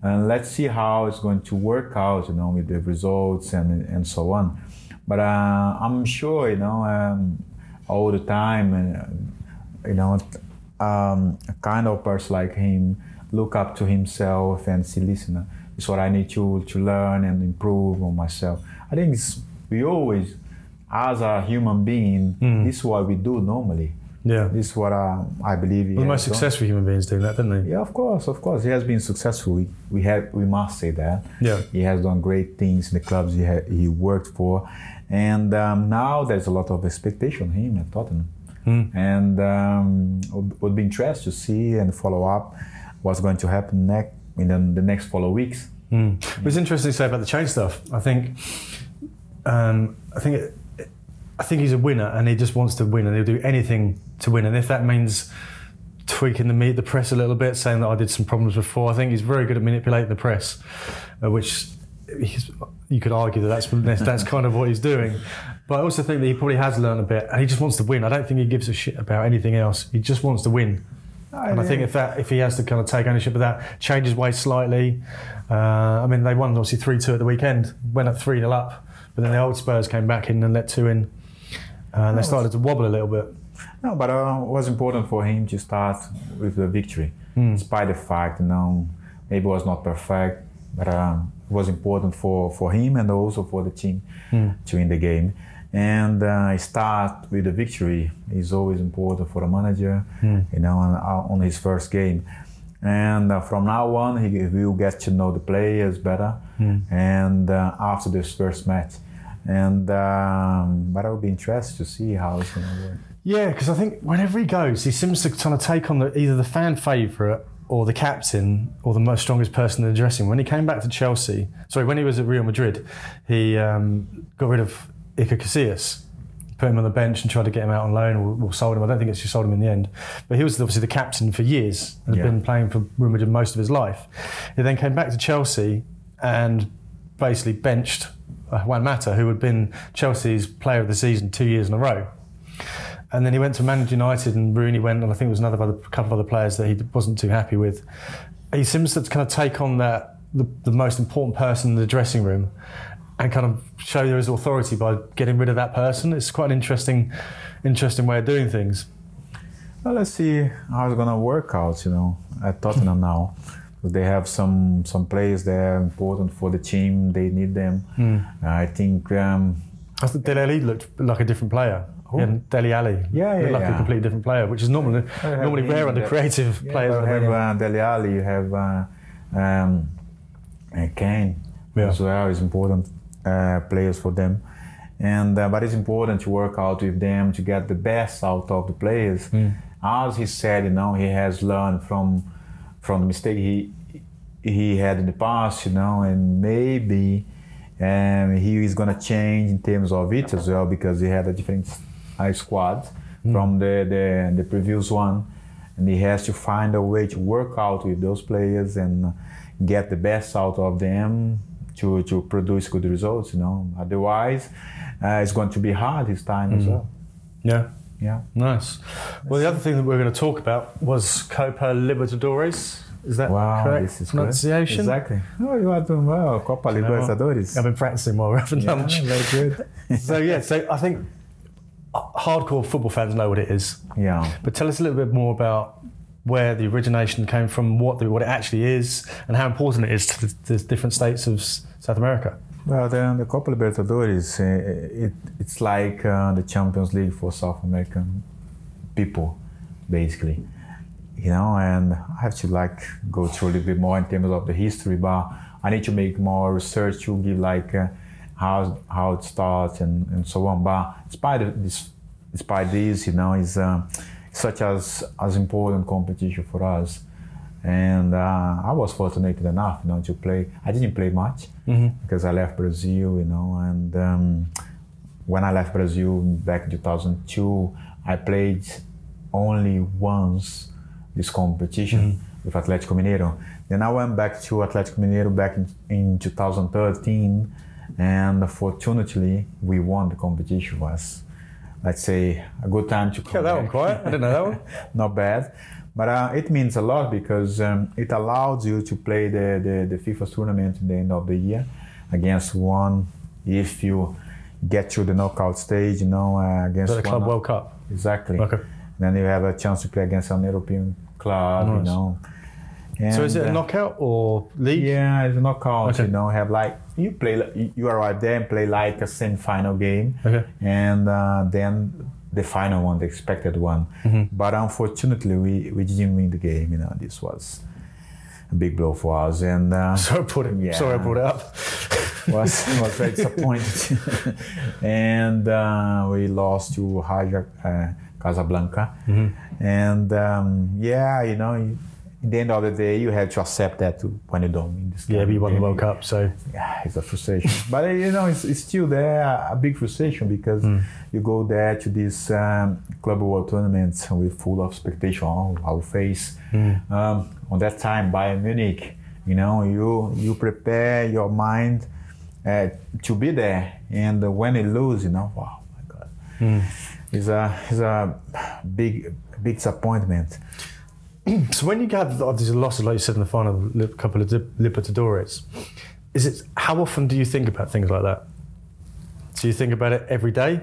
And let's see how it's going to work out, you know, with the results and and so on. But uh, I'm sure, you know, um, all the time, and you know, um, a kind of person like him look up to himself and see, listen, uh, is what I need to to learn and improve on myself. I think it's, we always, as a human being, this is what we do normally. Yeah. This is what uh, I believe. Well, the most successful human beings doing that, didn't they? Yeah, of course, of course. He has been successful. We, we have, we must say that. Yeah. He has done great things in the clubs he ha- he worked for, and um, now there's a lot of expectation on him at Tottenham. And um, would, would be interesting to see and follow up what's going to happen next in the, the next follow weeks. It was interesting to say about the change stuff. I think, um, I think, it, I think he's a winner, and he just wants to win, and he'll do anything to win. And if that means tweaking the meet the press a little bit, saying that I did some problems before, I think he's very good at manipulating the press, uh, which he's, you could argue that that's that's, kind of what he's doing. But I also think that he probably has learned a bit, and he just wants to win. I don't think he gives a shit about anything else. He just wants to win. And I think if that if he has to kind of take ownership of that, change his way slightly. Uh, I mean, they won obviously three two at the weekend, went up three 0 up, but then the old Spurs came back in and let two in, and they started to wobble a little bit. No, but uh, it was important for him to start with the victory, Hmm. despite the fact, you know, maybe it was not perfect, but um, it was important for, for him and also for the team Hmm. to win the game. And uh, start with the victory is always important for a manager, Hmm. you know, on, on his first game. And uh, from now on, he will get to know the players better. Hmm. And uh, after this first match, and um, but I would be interested to see how it's going to work. Yeah, because I think whenever he goes, he seems to kind of take on the, either the fan favourite or the captain or the most strongest person in the dressing room. When he came back to Chelsea, sorry, when he was at Real Madrid, he um, got rid of Iker Casillas, put him on the bench and tried to get him out on loan or, or sold him. I don't think it's just sold him in the end. But he was obviously the captain for years and had Yeah. been playing for Real Madrid most of his life. He then came back to Chelsea and basically benched Uh, Juan Mata, who had been Chelsea's player of the season two years in a row. And then he went to Man United, and Rooney went, and I think it was another other, couple of other players that he wasn't too happy with. He seems to kind of take on that the, the most important person in the dressing room, and kind of show there is authority by getting rid of that person. It's quite an interesting, interesting way of doing things. Well, let's see how it's gonna work out. You know, at Tottenham now, they have some some players that are important for the team. They need them. Hmm. I think. Um, I thought Dele Alli looked like a different player. Who? Yeah, Dele Alli Yeah, looked yeah, like a completely different player, which is normally normally rare under yeah. creative yeah, players. you have uh, Dele Alli, you have uh, um, uh, Kane, Yeah. as well. It's important uh, players for them, and uh, but it's important to work out with them to get the best out of the players. As he said, you know, he has learned from from the mistake he he had in the past, you know, and maybe um, he is gonna change in terms of it as well because he had a different uh, squad from the, the the previous one, and he has to find a way to work out with those players and get the best out of them to to produce good results, you know. Otherwise, uh, it's going to be hard this time as well. Yeah. Yeah. Nice. Well, the other thing that we are going to talk about was Copa Libertadores. Is that Wow, correct this is good. pronunciation? Exactly. Oh, you are doing well. Copa You? Libertadores. I've been practicing while we're having Yeah, lunch. very good. [LAUGHS] so yeah, so I think hardcore football fans know what it is, yeah. but tell us a little bit more about where the origination came from, what the, what it actually is, and how important it is to the, the different states of South America. Well, the, the Copa Libertadores, uh, it, it's like uh, the Champions League for South American people, basically. You know, and I have to like go through a little bit more in terms of the history, but I need to make more research to give like uh, how how it starts and, and so on. But despite this, despite this, you know, it's uh, such as as important competition for us. And uh, I was fortunate enough, you know, to play. I didn't play much because I left Brazil, you know. And um, when I left Brazil back in 2002, I played only once this competition with Atlético Mineiro. Then I went back to Atlético Mineiro back in, in 2013, and fortunately, we won the competition. Was let's say a good time to come Yeah, that one quiet. I didn't know that one. [LAUGHS] not bad. But uh, it means a lot because um, it allows you to play the, the, the FIFA tournament in the end of the year against one if you get to the knockout stage, you know, uh, against The. Club World Cup. Exactly. Okay. Then you have a chance to play against an European club, you Nice. know. So is it a uh, knockout or league? yeah, it's a knockout. Okay. You know, have like you play, you- you arrive there and play like a semi-final game, Okay. and uh, then the final one, the expected one. Mm-hmm. But unfortunately, we we didn't win the game. You know, this was a big blow for us, and uh, [LAUGHS] Sorry, I brought it. Yeah. Sorry, I brought it up. [LAUGHS] was was very disappointed. [LAUGHS] and uh, we lost to Raja uh, Casablanca. Mm-hmm. And um, yeah, you know, in the end of the day, you have to accept that when you don't win this Yeah, but you won the. World Cup, so Yeah, it's a frustration. [LAUGHS] but you know, it's, it's still there, a big frustration because Hmm. you go there to these um, club world tournaments with full of expectation on our face. Hmm. Um, on that time, Bayern Munich, you know, you you prepare your mind uh, to be there, and when you lose, you know, wow, my God, Hmm. it's a it's a big big disappointment. [CLEARS THROAT] So when you have these losses, like you said in the final couple of Libertadores, is it how often do you think about things like that? Do you think about it every day,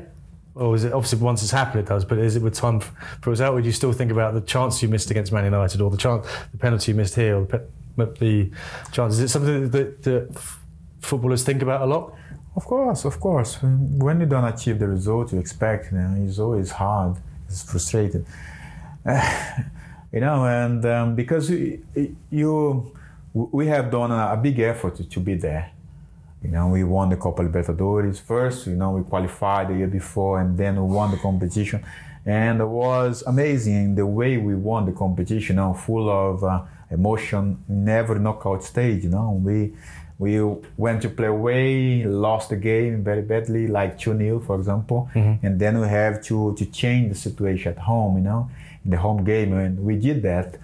or is it obviously once it's happened it does? But is it with time for us out? Would you still think about the chance you missed against Man United, or the chance, the penalty you missed here, or the, the chance? Is it something that, that footballers think about a lot? Of course, of course. When you don't achieve the result you expect, you know, it's always hard. It's frustrating. [SIGHS] Uh, you know, and um, because you, you, we have done a, big effort to, to be there. You know, we won the Copa Libertadores first. You know, we qualified the year before, and then we won the competition, and it was amazing the way we won the competition. You know, full of uh, emotion. Never knockout stage. You know, we we went to play away, lost the game very badly, like 2 0, for example. And then we have to, to change the situation at home, you know, the home game. And we did that.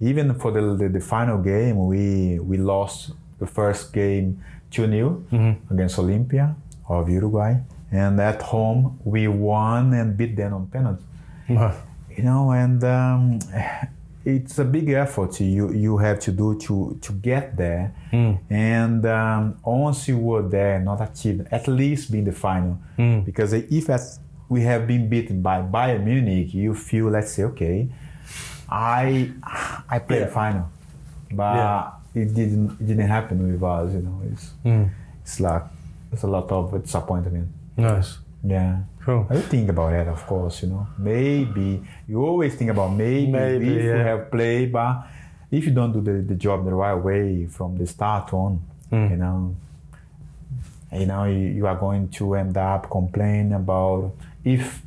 Even for the, the, the final game, we, we lost the first game 2 0 against Olimpia of Uruguay. And at home, we won and beat them on penalty you know and um, [SIGHS] it's a big effort you you have to do to to get there and um, once you were there not achieved at least be in the final because if as we have been beaten by Bayern Munich you feel let's say okay I I played Yeah. the final but Yeah. it didn't it didn't happen with us you know it's it's like it's a lot of disappointment Nice, yeah cool. I think about that, of course, you know. Maybe you always think about maybe, Maybe, if you have played, but if you don't do the, the job the right way from the start on, Hmm. you know, you know you, you are going to end up complaining about if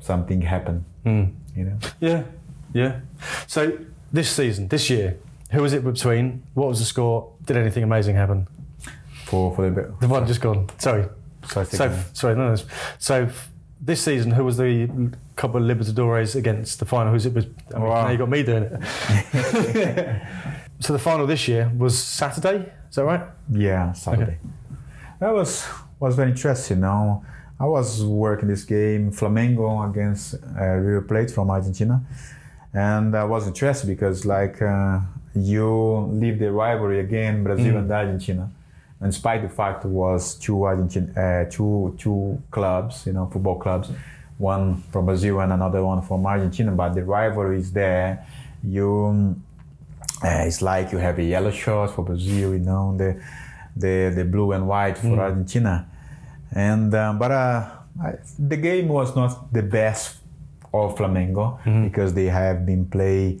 something happened. Mm. You know. Yeah, yeah. So this season, this year, who was it between? What was the score? Did anything amazing happen? For for the The one just gone. Sorry. sorry, So sorry, no, no. So this season, who was the Copa Libertadores against the final? Who's it was? I mean, Wow. now you got me doing it. [LAUGHS] so the final this year was Saturday. Is that right? Yeah, Saturday. Okay. That was was very interesting. Now I was working this game Flamengo against uh, River Plate from Argentina, and I was interested because like uh, you leave the rivalry again Brazil and Argentina, and despite the fact it was two Argentine uh, two two clubs, you know, football clubs, one from Brazil and another one from Argentina, but the rivalry is there. You uh, it's like you have a yellow shorts for Brazil, you know, the the the blue and white for Argentina, and um, but uh, I, the game was not the best of Flamengo because they have been play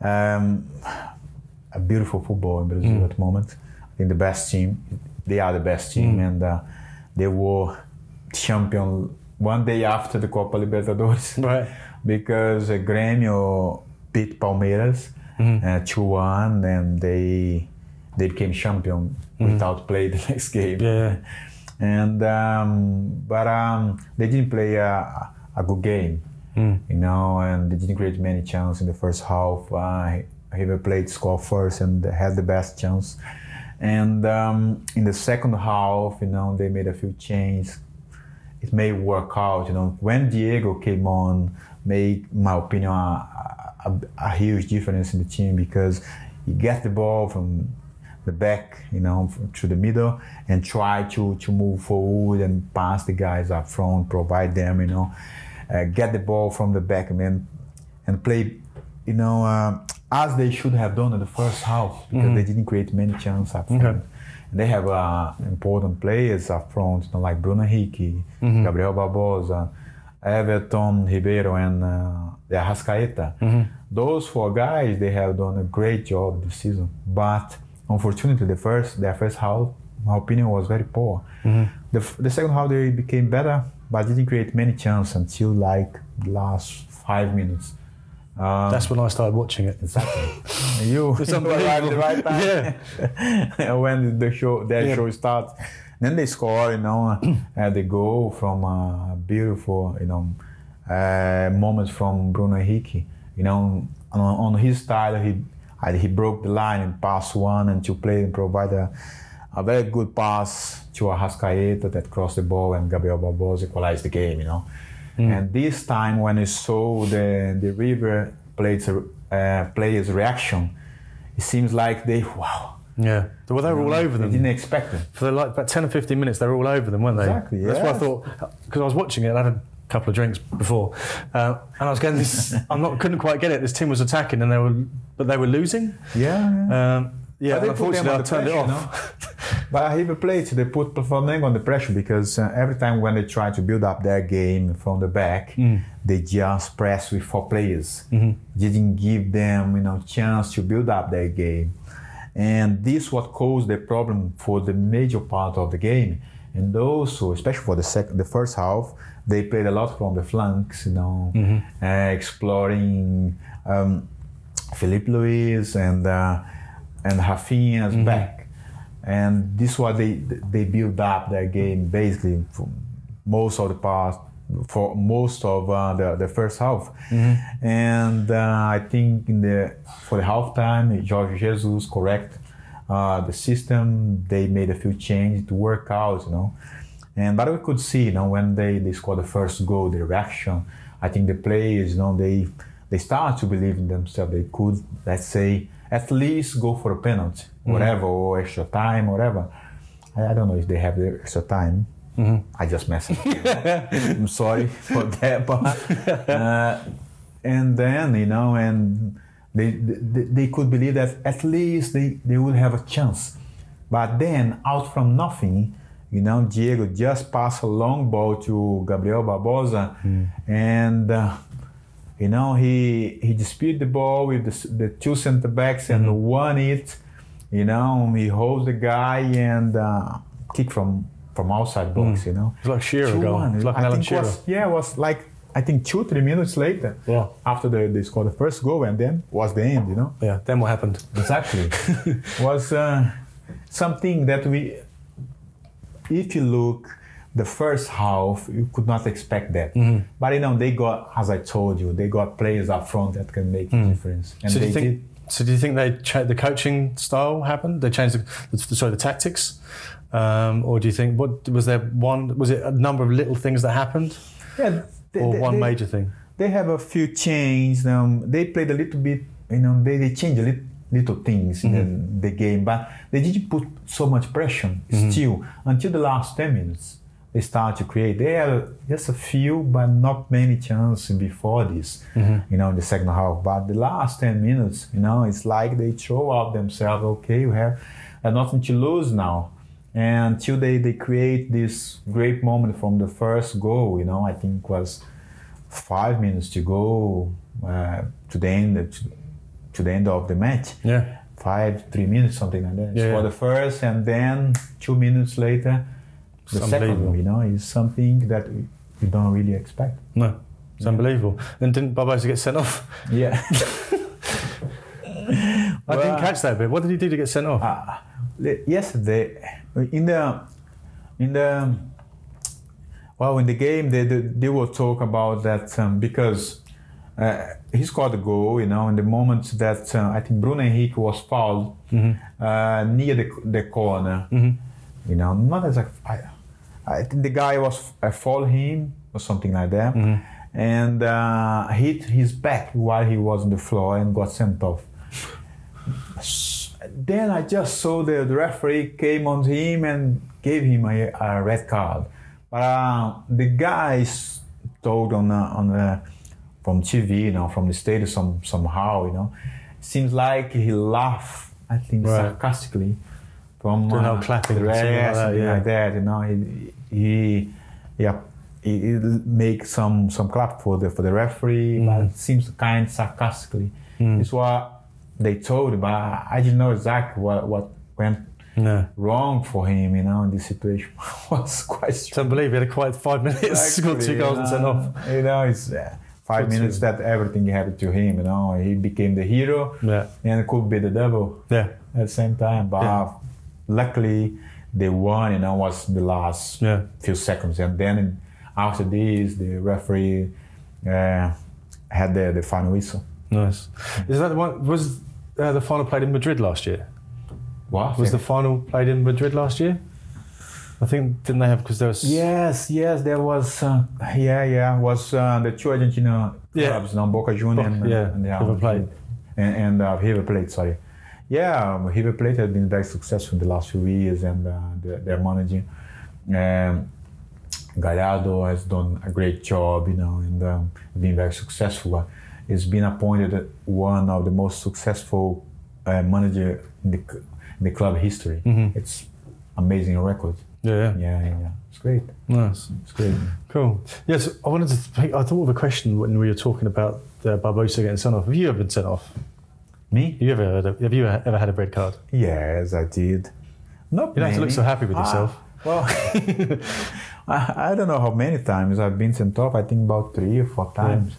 um, a beautiful football in Brazil at the moment. I think the best team, they are the best team, and uh, they were champion one day after the Copa Libertadores [LAUGHS] Right. because uh, Grêmio beat Palmeiras uh, 2-1 and they they became champion without play the next game. Yeah. [LAUGHS] And um, but um, they didn't play a, a good game, you know, and they didn't create many chances in the first half. Uh, River Plate scored first and had the best chance. And um, in the second half, you know, they made a few changes it may work out. You know, when Diego came on, made, in my opinion, a, a, a huge difference in the team because he gets the ball from the back, you know, to the middle and try to to move forward and pass the guys up front, provide them, you know, uh, get the ball from the back and then and play, you know, uh, as they should have done in the first half because they didn't create many chances up front. Okay. And they have uh, important players up front, you know, like Bruno Henrique, Gabriel Barbosa, Everton, Ribeiro, and uh, De Arrascaeta. Those four guys, they have done a great job this season. But unfortunately, the first, their first half, my opinion, was very poor. The, f- the second half, they became better, but didn't create many chances until like the last five minutes. Um, That's when I started watching it. Exactly. [LAUGHS] you, It's you arrived the right time. Yeah. [LAUGHS] when the show, their Yeah. show starts, then they score. You know, uh, they go from a beautiful, you know, uh, moment from Bruno Henrique. You know, on, on his style, he uh, he broke the line and passed one and two play and provide a, a very good pass to a Arrascaeta that crossed the ball and Gabriel Barbosa equalized the game. You know. And this time, when I saw the the River players uh, players reaction, it seems like they wow. Yeah. Well, they were all over them. They didn't expect them. For the, like about 10 or 15 minutes, they were all over them, weren't they? Exactly, That's what I thought. Because I was watching it, I had a couple of drinks before. Uh, and I was getting this, [LAUGHS] I'm not, couldn't quite get it. This team was attacking, and they were, but they were losing. Yeah. Um, yeah, But they and put them unfortunately, I turned it pressure, off. But River Plate, they put Flamengo under pressure because uh, every time when they try to build up their game from the back, they just press with four players. Didn't give them, you know, chance to build up their game, and this what caused the problem for the major part of the game. And also, especially for the second, the first half, they played a lot from the flanks, you know, uh, exploring um, Filipe Luís and uh, and Rafinha's back, and this is what they they build up their game basically for most of the past for most of uh, the the first half, and uh, I think in the for the halftime, Jorge Jesus correct uh, the system. They made a few changes to work out, you know. And but we could see, you know, when they, they scored the first goal, the reaction. I think the players, you know, they they start to believe in themselves. They could, let's say, at least go for a penalty, whatever, or extra time, whatever. I, I don't know if they have the extra time. I just messed up. [LAUGHS] I'm sorry for that, but [LAUGHS] uh, and then you know, and they, they they could believe that at least they they would have a chance. But then, out from nothing, you know, Diego just passed a long ball to Gabriel Barbosa, and uh, you know he he disputed the ball with the, the two center backs and won it. You know, he holds the guy and uh, kick from from outside box. You know, It's like Shearer goal. It's like I Alan Shearer. was, yeah, it was like I think two three minutes later. Yeah. After they, they scored the first goal, and then was the end. You know. Yeah. Then what happened? Exactly. [LAUGHS] was uh, something that we, if you look, the first half, you could not expect that. Mm-hmm. But you know, they got, as I told you, they got players up front that can make a difference. And Mm. So they think? did. So do you think they cha- the coaching style happened? They changed the, the sorry the tactics, um, or do you think what was there one? Was it a number of little things that happened, Yeah, they, or they- one they- major thing? They have a few changes. Um, they played a little bit, you know, they, they changed a little, little things in the, the game, but they didn't put so much pressure still until the last 10 minutes. They start to create. They had just a few, but not many chances before this, you know, in the second half. But the last 10 minutes, you know, it's like they throw out themselves, okay, we have uh, nothing to lose now. And until they, they create this great moment from the first goal, you know, I think was five minutes to go uh, to the end to, to the end of the match. Yeah. Five, three minutes, something like that. Yeah, For yeah. the first, and then two minutes later, the second. You know, is something that we, we don't really expect. No. It's unbelievable. And didn't Barbosa get sent off? Yeah. [LAUGHS] [LAUGHS] I didn't catch that bit. What did he do to get sent off? uh, yesterday in the in the well in the game they they, they will talk about that um, because uh, he scored a goal you know in the moment that uh, I think Bruno Henrique was fouled uh, near the, the corner. You know not as a I, I think the guy was I fouled him or something like that. And uh, hit his back while he was on the floor and got sent off then I just saw the, the referee came on him and gave him a, a red card. But uh, the guys told on uh, on uh, from TV, you know, from the stadium some, somehow, you know, seems like he laughed, I think, Right. sarcastically from Doing all clapping the something like that, yeah. like that, you know. He, he yeah. He, he make some some clap for the for the referee, but it seems kind sarcastically. It's what they told, but I didn't know exactly what what went no. wrong for him. You know, in this situation [LAUGHS] was quite strange. He had a quiet five minutes, [LAUGHS] scored two goals and sent off. You know, it's uh, five minutes to- that everything happened to him. You know, he became the hero Yeah. and could be the devil Yeah. at the same time. But Yeah. luckily, they won. You know, was the last Yeah. few seconds, and then after this, the referee uh, had the, the final whistle. Nice. Is that one? Was uh, the final played in Madrid last year? What Was the final played in Madrid last year? I think didn't they have because there was Yes, yes, there was. Uh, yeah, yeah, was uh, the two Argentina Yeah. clubs, no, Boca Juniors and, yeah, and the River Plate. and, and uh, River Plate. Sorry, yeah, um, River Plate has been very successful in the last few years, and uh, they're, they're managing. Um, Gallardo has done a great job, you know, and um, been very successful. He's been appointed one of the most successful uh, manager in the, in the club history. It's amazing record. yeah, yeah. Yeah, yeah, yeah. It's great. Nice. It's great. Cool. Yes, I wanted to. Think, I thought of a question when we were talking about uh, Barbosa getting sent off. Have you ever been sent off? Me? Have you ever had a, have you ever had a red card? Yes, I did. Not You don't have to look so happy with Ah, yourself. well, [LAUGHS] I, I don't know how many times I've been sent off. I think about three or four times.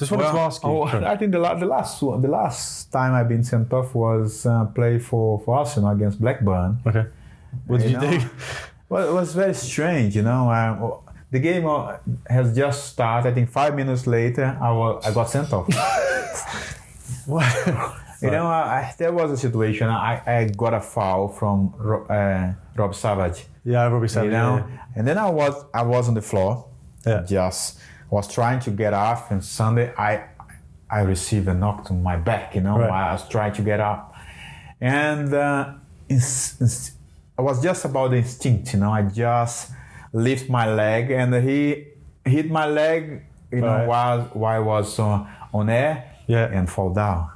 Just wanted Well, to ask you. oh, I think the, la- the last one, the last time I've been sent off was uh, play for, for Arsenal against Blackburn. okay. What did you, know, do? [LAUGHS] Well, it was very strange, you know. Um, the game uh, has just started. I think five minutes later, I, wa- I got sent off. [LAUGHS] You know, I, there was a situation. I, I got a foul from Ro- uh, Rob Savage. Yeah, Robbie said. You know, and then I was I was on the floor, Yeah. just was trying to get off. And Sunday, I I received a knock to my back. You know, Right. I was trying to get up, and uh, I was just about the instinct. You know, I just lift my leg, and he hit my leg. You know, Right. while while I was uh, on air, Yeah. and fall down.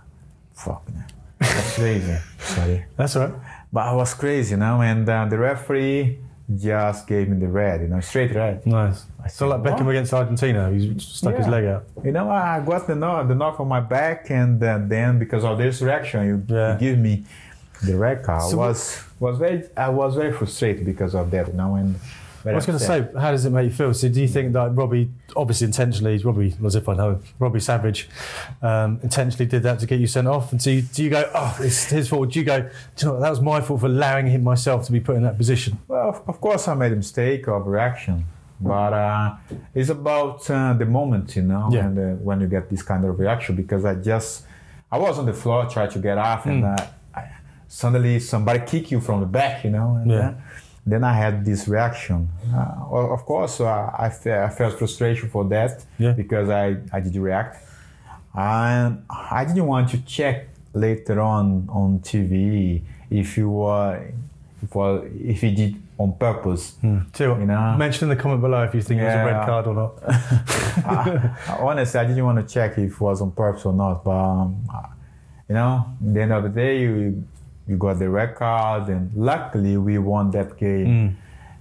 Fuck, man. that's crazy. Sorry. [LAUGHS] That's right. But I was crazy, you know, and uh, the referee just gave me the red, you know, straight red. Nice. I So like Beckham against Argentina, he stuck his leg out. You know, I got the knock, the knock on my back, and uh, then because of this reaction, you, Yeah. you give me the red card. So was was very I was very frustrated because of that. You know, and I was going to say, how does it make you feel? So, do you think that Robbie, obviously intentionally, Robbie, as if I know, Robbie Savage, um, intentionally did that to get you sent off? And so, you, do you go, oh, it's his fault? Do you go, do you know what, that was my fault for allowing him myself to be put in that position? Well, of, of course, I made a mistake of reaction, but uh, it's about uh, the moment, you know, Yeah. and uh, when you get this kind of reaction. Because I just, I was on the floor, tried to get off, and Mm. uh, I, suddenly somebody kick you from the back, you know. And, Yeah. Then I had this reaction. Uh, of course, uh, I, fe- I felt frustration for that Yeah. because I, I did react. And I didn't want to check later on on TV if you were if well, if he did on purpose. So, You know. mention in the comment below if you think it was a red card or not. [LAUGHS] I- honestly, I didn't want to check if it was on purpose or not. But um, you know, at the end of the day, you you got the record, and luckily we won that game.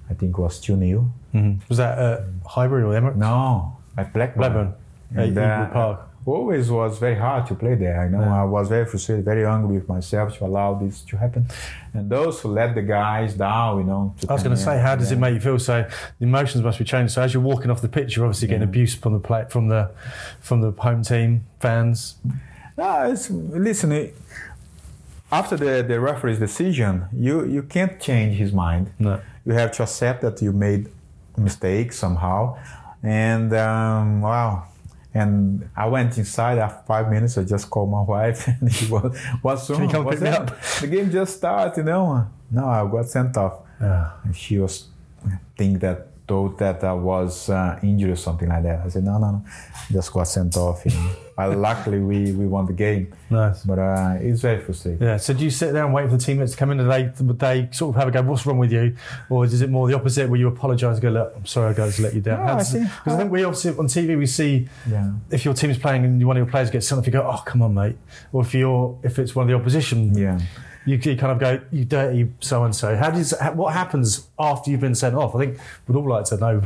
I think it was two 0 Mhm. Was that uh, Highbury or Emirates? No, at Blackburn. Blackburn. At Ewood uh, Park. always was very hard to play there. I know Yeah. I was very frustrated, very angry with myself to allow this to happen. And those who let the guys down, you know. I was going to say, how does it make you feel? So the emotions must be changed. So as you're walking off the pitch, you're obviously getting abuse from the play, from the from the home team fans. No, it's, listen. it- After the, the referee's decision, you, you can't change his mind. No. You have to accept that you made a mistake somehow. And um, wow. And I went inside after five minutes. I just called my [LAUGHS] wife, and she was, "What's wrong? What's up?" The game just started, you know. No, I got sent off. Yeah. And she was think that thought that I was uh, injured or something like that. I said no, no, no, just got sent off. You know. But luckily we, we won the game. Nice. But uh, it's very frustrating. Yeah. So do you sit there and wait for the teammates to come in and they would they sort of have a go? What's wrong with you? Or is it more the opposite where you apologise and go, look, I'm sorry, I guys to let you down? No, I Because I think we obviously on TV we see Yeah. if your team's playing and one of your players gets sent off, you go, oh come on, mate. Or if you're if it's one of the opposition, Yeah. you, you kind of go, you dirty so and so. How does what happens after you've been sent off? I think we'd all like to know.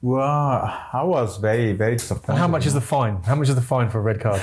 Well, I was very, very disappointed. And how much is the fine? How much is the fine for a red card?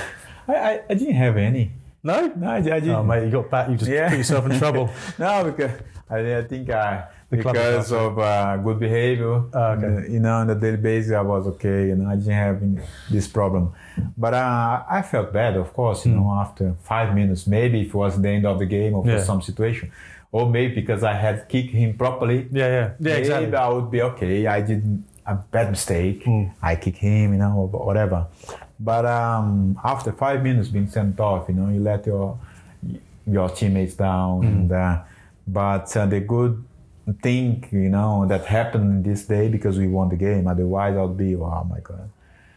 I, I, I didn't have any. No. No, I, I didn't. Oh mate, you got back. You just Yeah. put yourself in [LAUGHS] trouble. No, because I, I think I The club because of uh, good behavior. Ah, okay. uh, You know, on a daily basis, I was okay. You know, I didn't have any- this problem. But uh, I felt bad, of course. You know, after five minutes, maybe if it was the end of the game or. Yeah. some situation, or maybe because I had kicked him properly. Yeah, yeah, yeah. maybe Exactly. I would be okay. I did a bad mistake. Mm. I kick him, you know, or whatever. But um, after five minutes being sent off, you know, you let your your teammates down. Mm. And, uh, but uh, the good thing, you know, that happened this day because we won the game. Otherwise, I'd be, oh my god,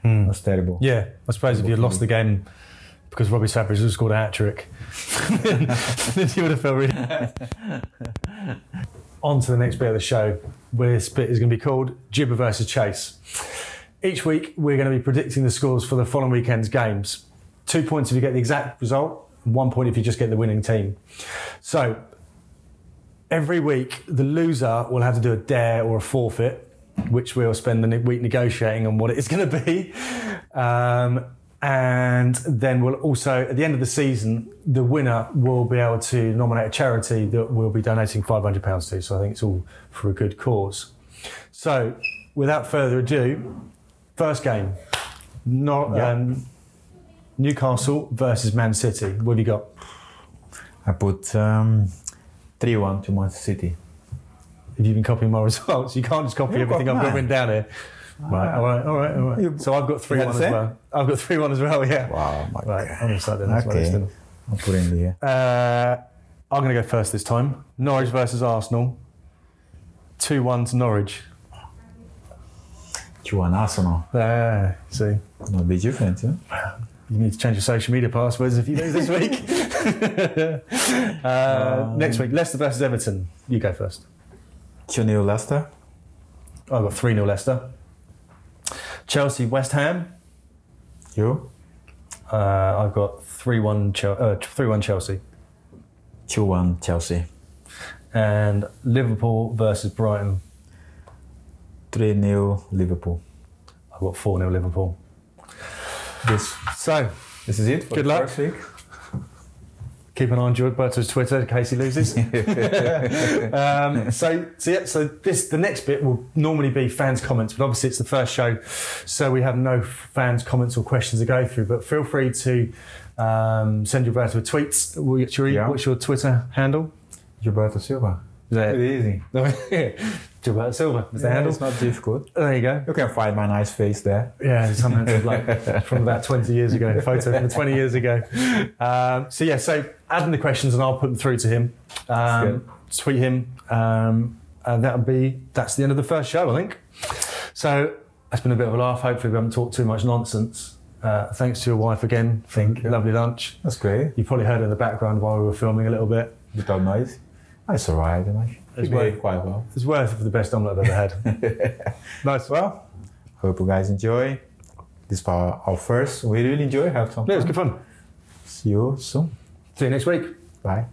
that's terrible. Yeah, I suppose if you lost the game because Robbie Savage has scored a hat trick, [LAUGHS] then you would have felt really. [LAUGHS] On to the next bit of the show, where this bit is going to be called Gibber versus Chase. Each week, we're going to be predicting the scores for the following weekend's games. Two points if you get the exact result, one point if you just get the winning team. So, every week, the loser will have to do a dare or a forfeit, which we'll spend the week negotiating on what it is going to be. Um, and then we'll also, at the end of the season, the winner will be able to nominate a charity that we'll be donating £500 to. So I think it's all for a good cause. So, without further ado, first game Nor- Yeah. um, Newcastle versus Man City. What have you got? I put um, three one to Manchester City. Have you been copying my [LAUGHS] results? You can't just copy everything I've got no. down here. Right, all right, all right, all right. So I've got three one as well. I've got three one as well. Yeah. Wow, my Right, God. I'm gonna start doing this. Okay. then. I'll put in here. Uh, I'm going to go first this time. Norwich versus Arsenal. Two one to Norwich. Two one Arsenal. There, see, Not be different, huh? you need to change your social media passwords if you lose this week. [LAUGHS] [LAUGHS] uh, next week, Leicester versus Everton. You go first. Two 0 Leicester. I've got three 0 Leicester. Chelsea West Ham. You. Uh, I've got three one Chel- uh, Chelsea. Two one Chelsea. and Liverpool versus Brighton. 3 0 Liverpool. I've got 4 0 Liverpool. This So, this is it Good luck. Keep an eye on Gilberto's Twitter in case he loses. [LAUGHS] um, so, so yeah, so this the next bit will normally be fans' comments, but obviously it's the first show, so we have no fans' comments or questions to go through. But feel free to um, send Gilberto a tweet. What's your, Yeah. what's your Twitter handle? Gilberto Silva. Is that Pretty easy. [LAUGHS] [LAUGHS] Gilberto Silva is the Yeah, handle. It's not difficult. There you go. You can find my nice face there. Yeah, something from like [LAUGHS] from about 20 years ago, photo from 20 years ago. Um, so yeah, so add in the questions and I'll put them through to him. Um, tweet him, um, and that'll be that's the end of the first show, I think. So that's been a bit of a laugh. Hopefully, we haven't talked too much nonsense. Uh, thanks to your wife again. Thank you. Lovely lunch. That's great. You probably heard in the background while we were filming a little bit. Without noise. That's alright. You know. It's behaved quite well. It's worth it the best omelette I've ever had. [LAUGHS] nice. Well, hope you guys enjoy. This was our first. We really enjoy. Have some Yeah, it was good fun. See you soon. See you next week. Bye.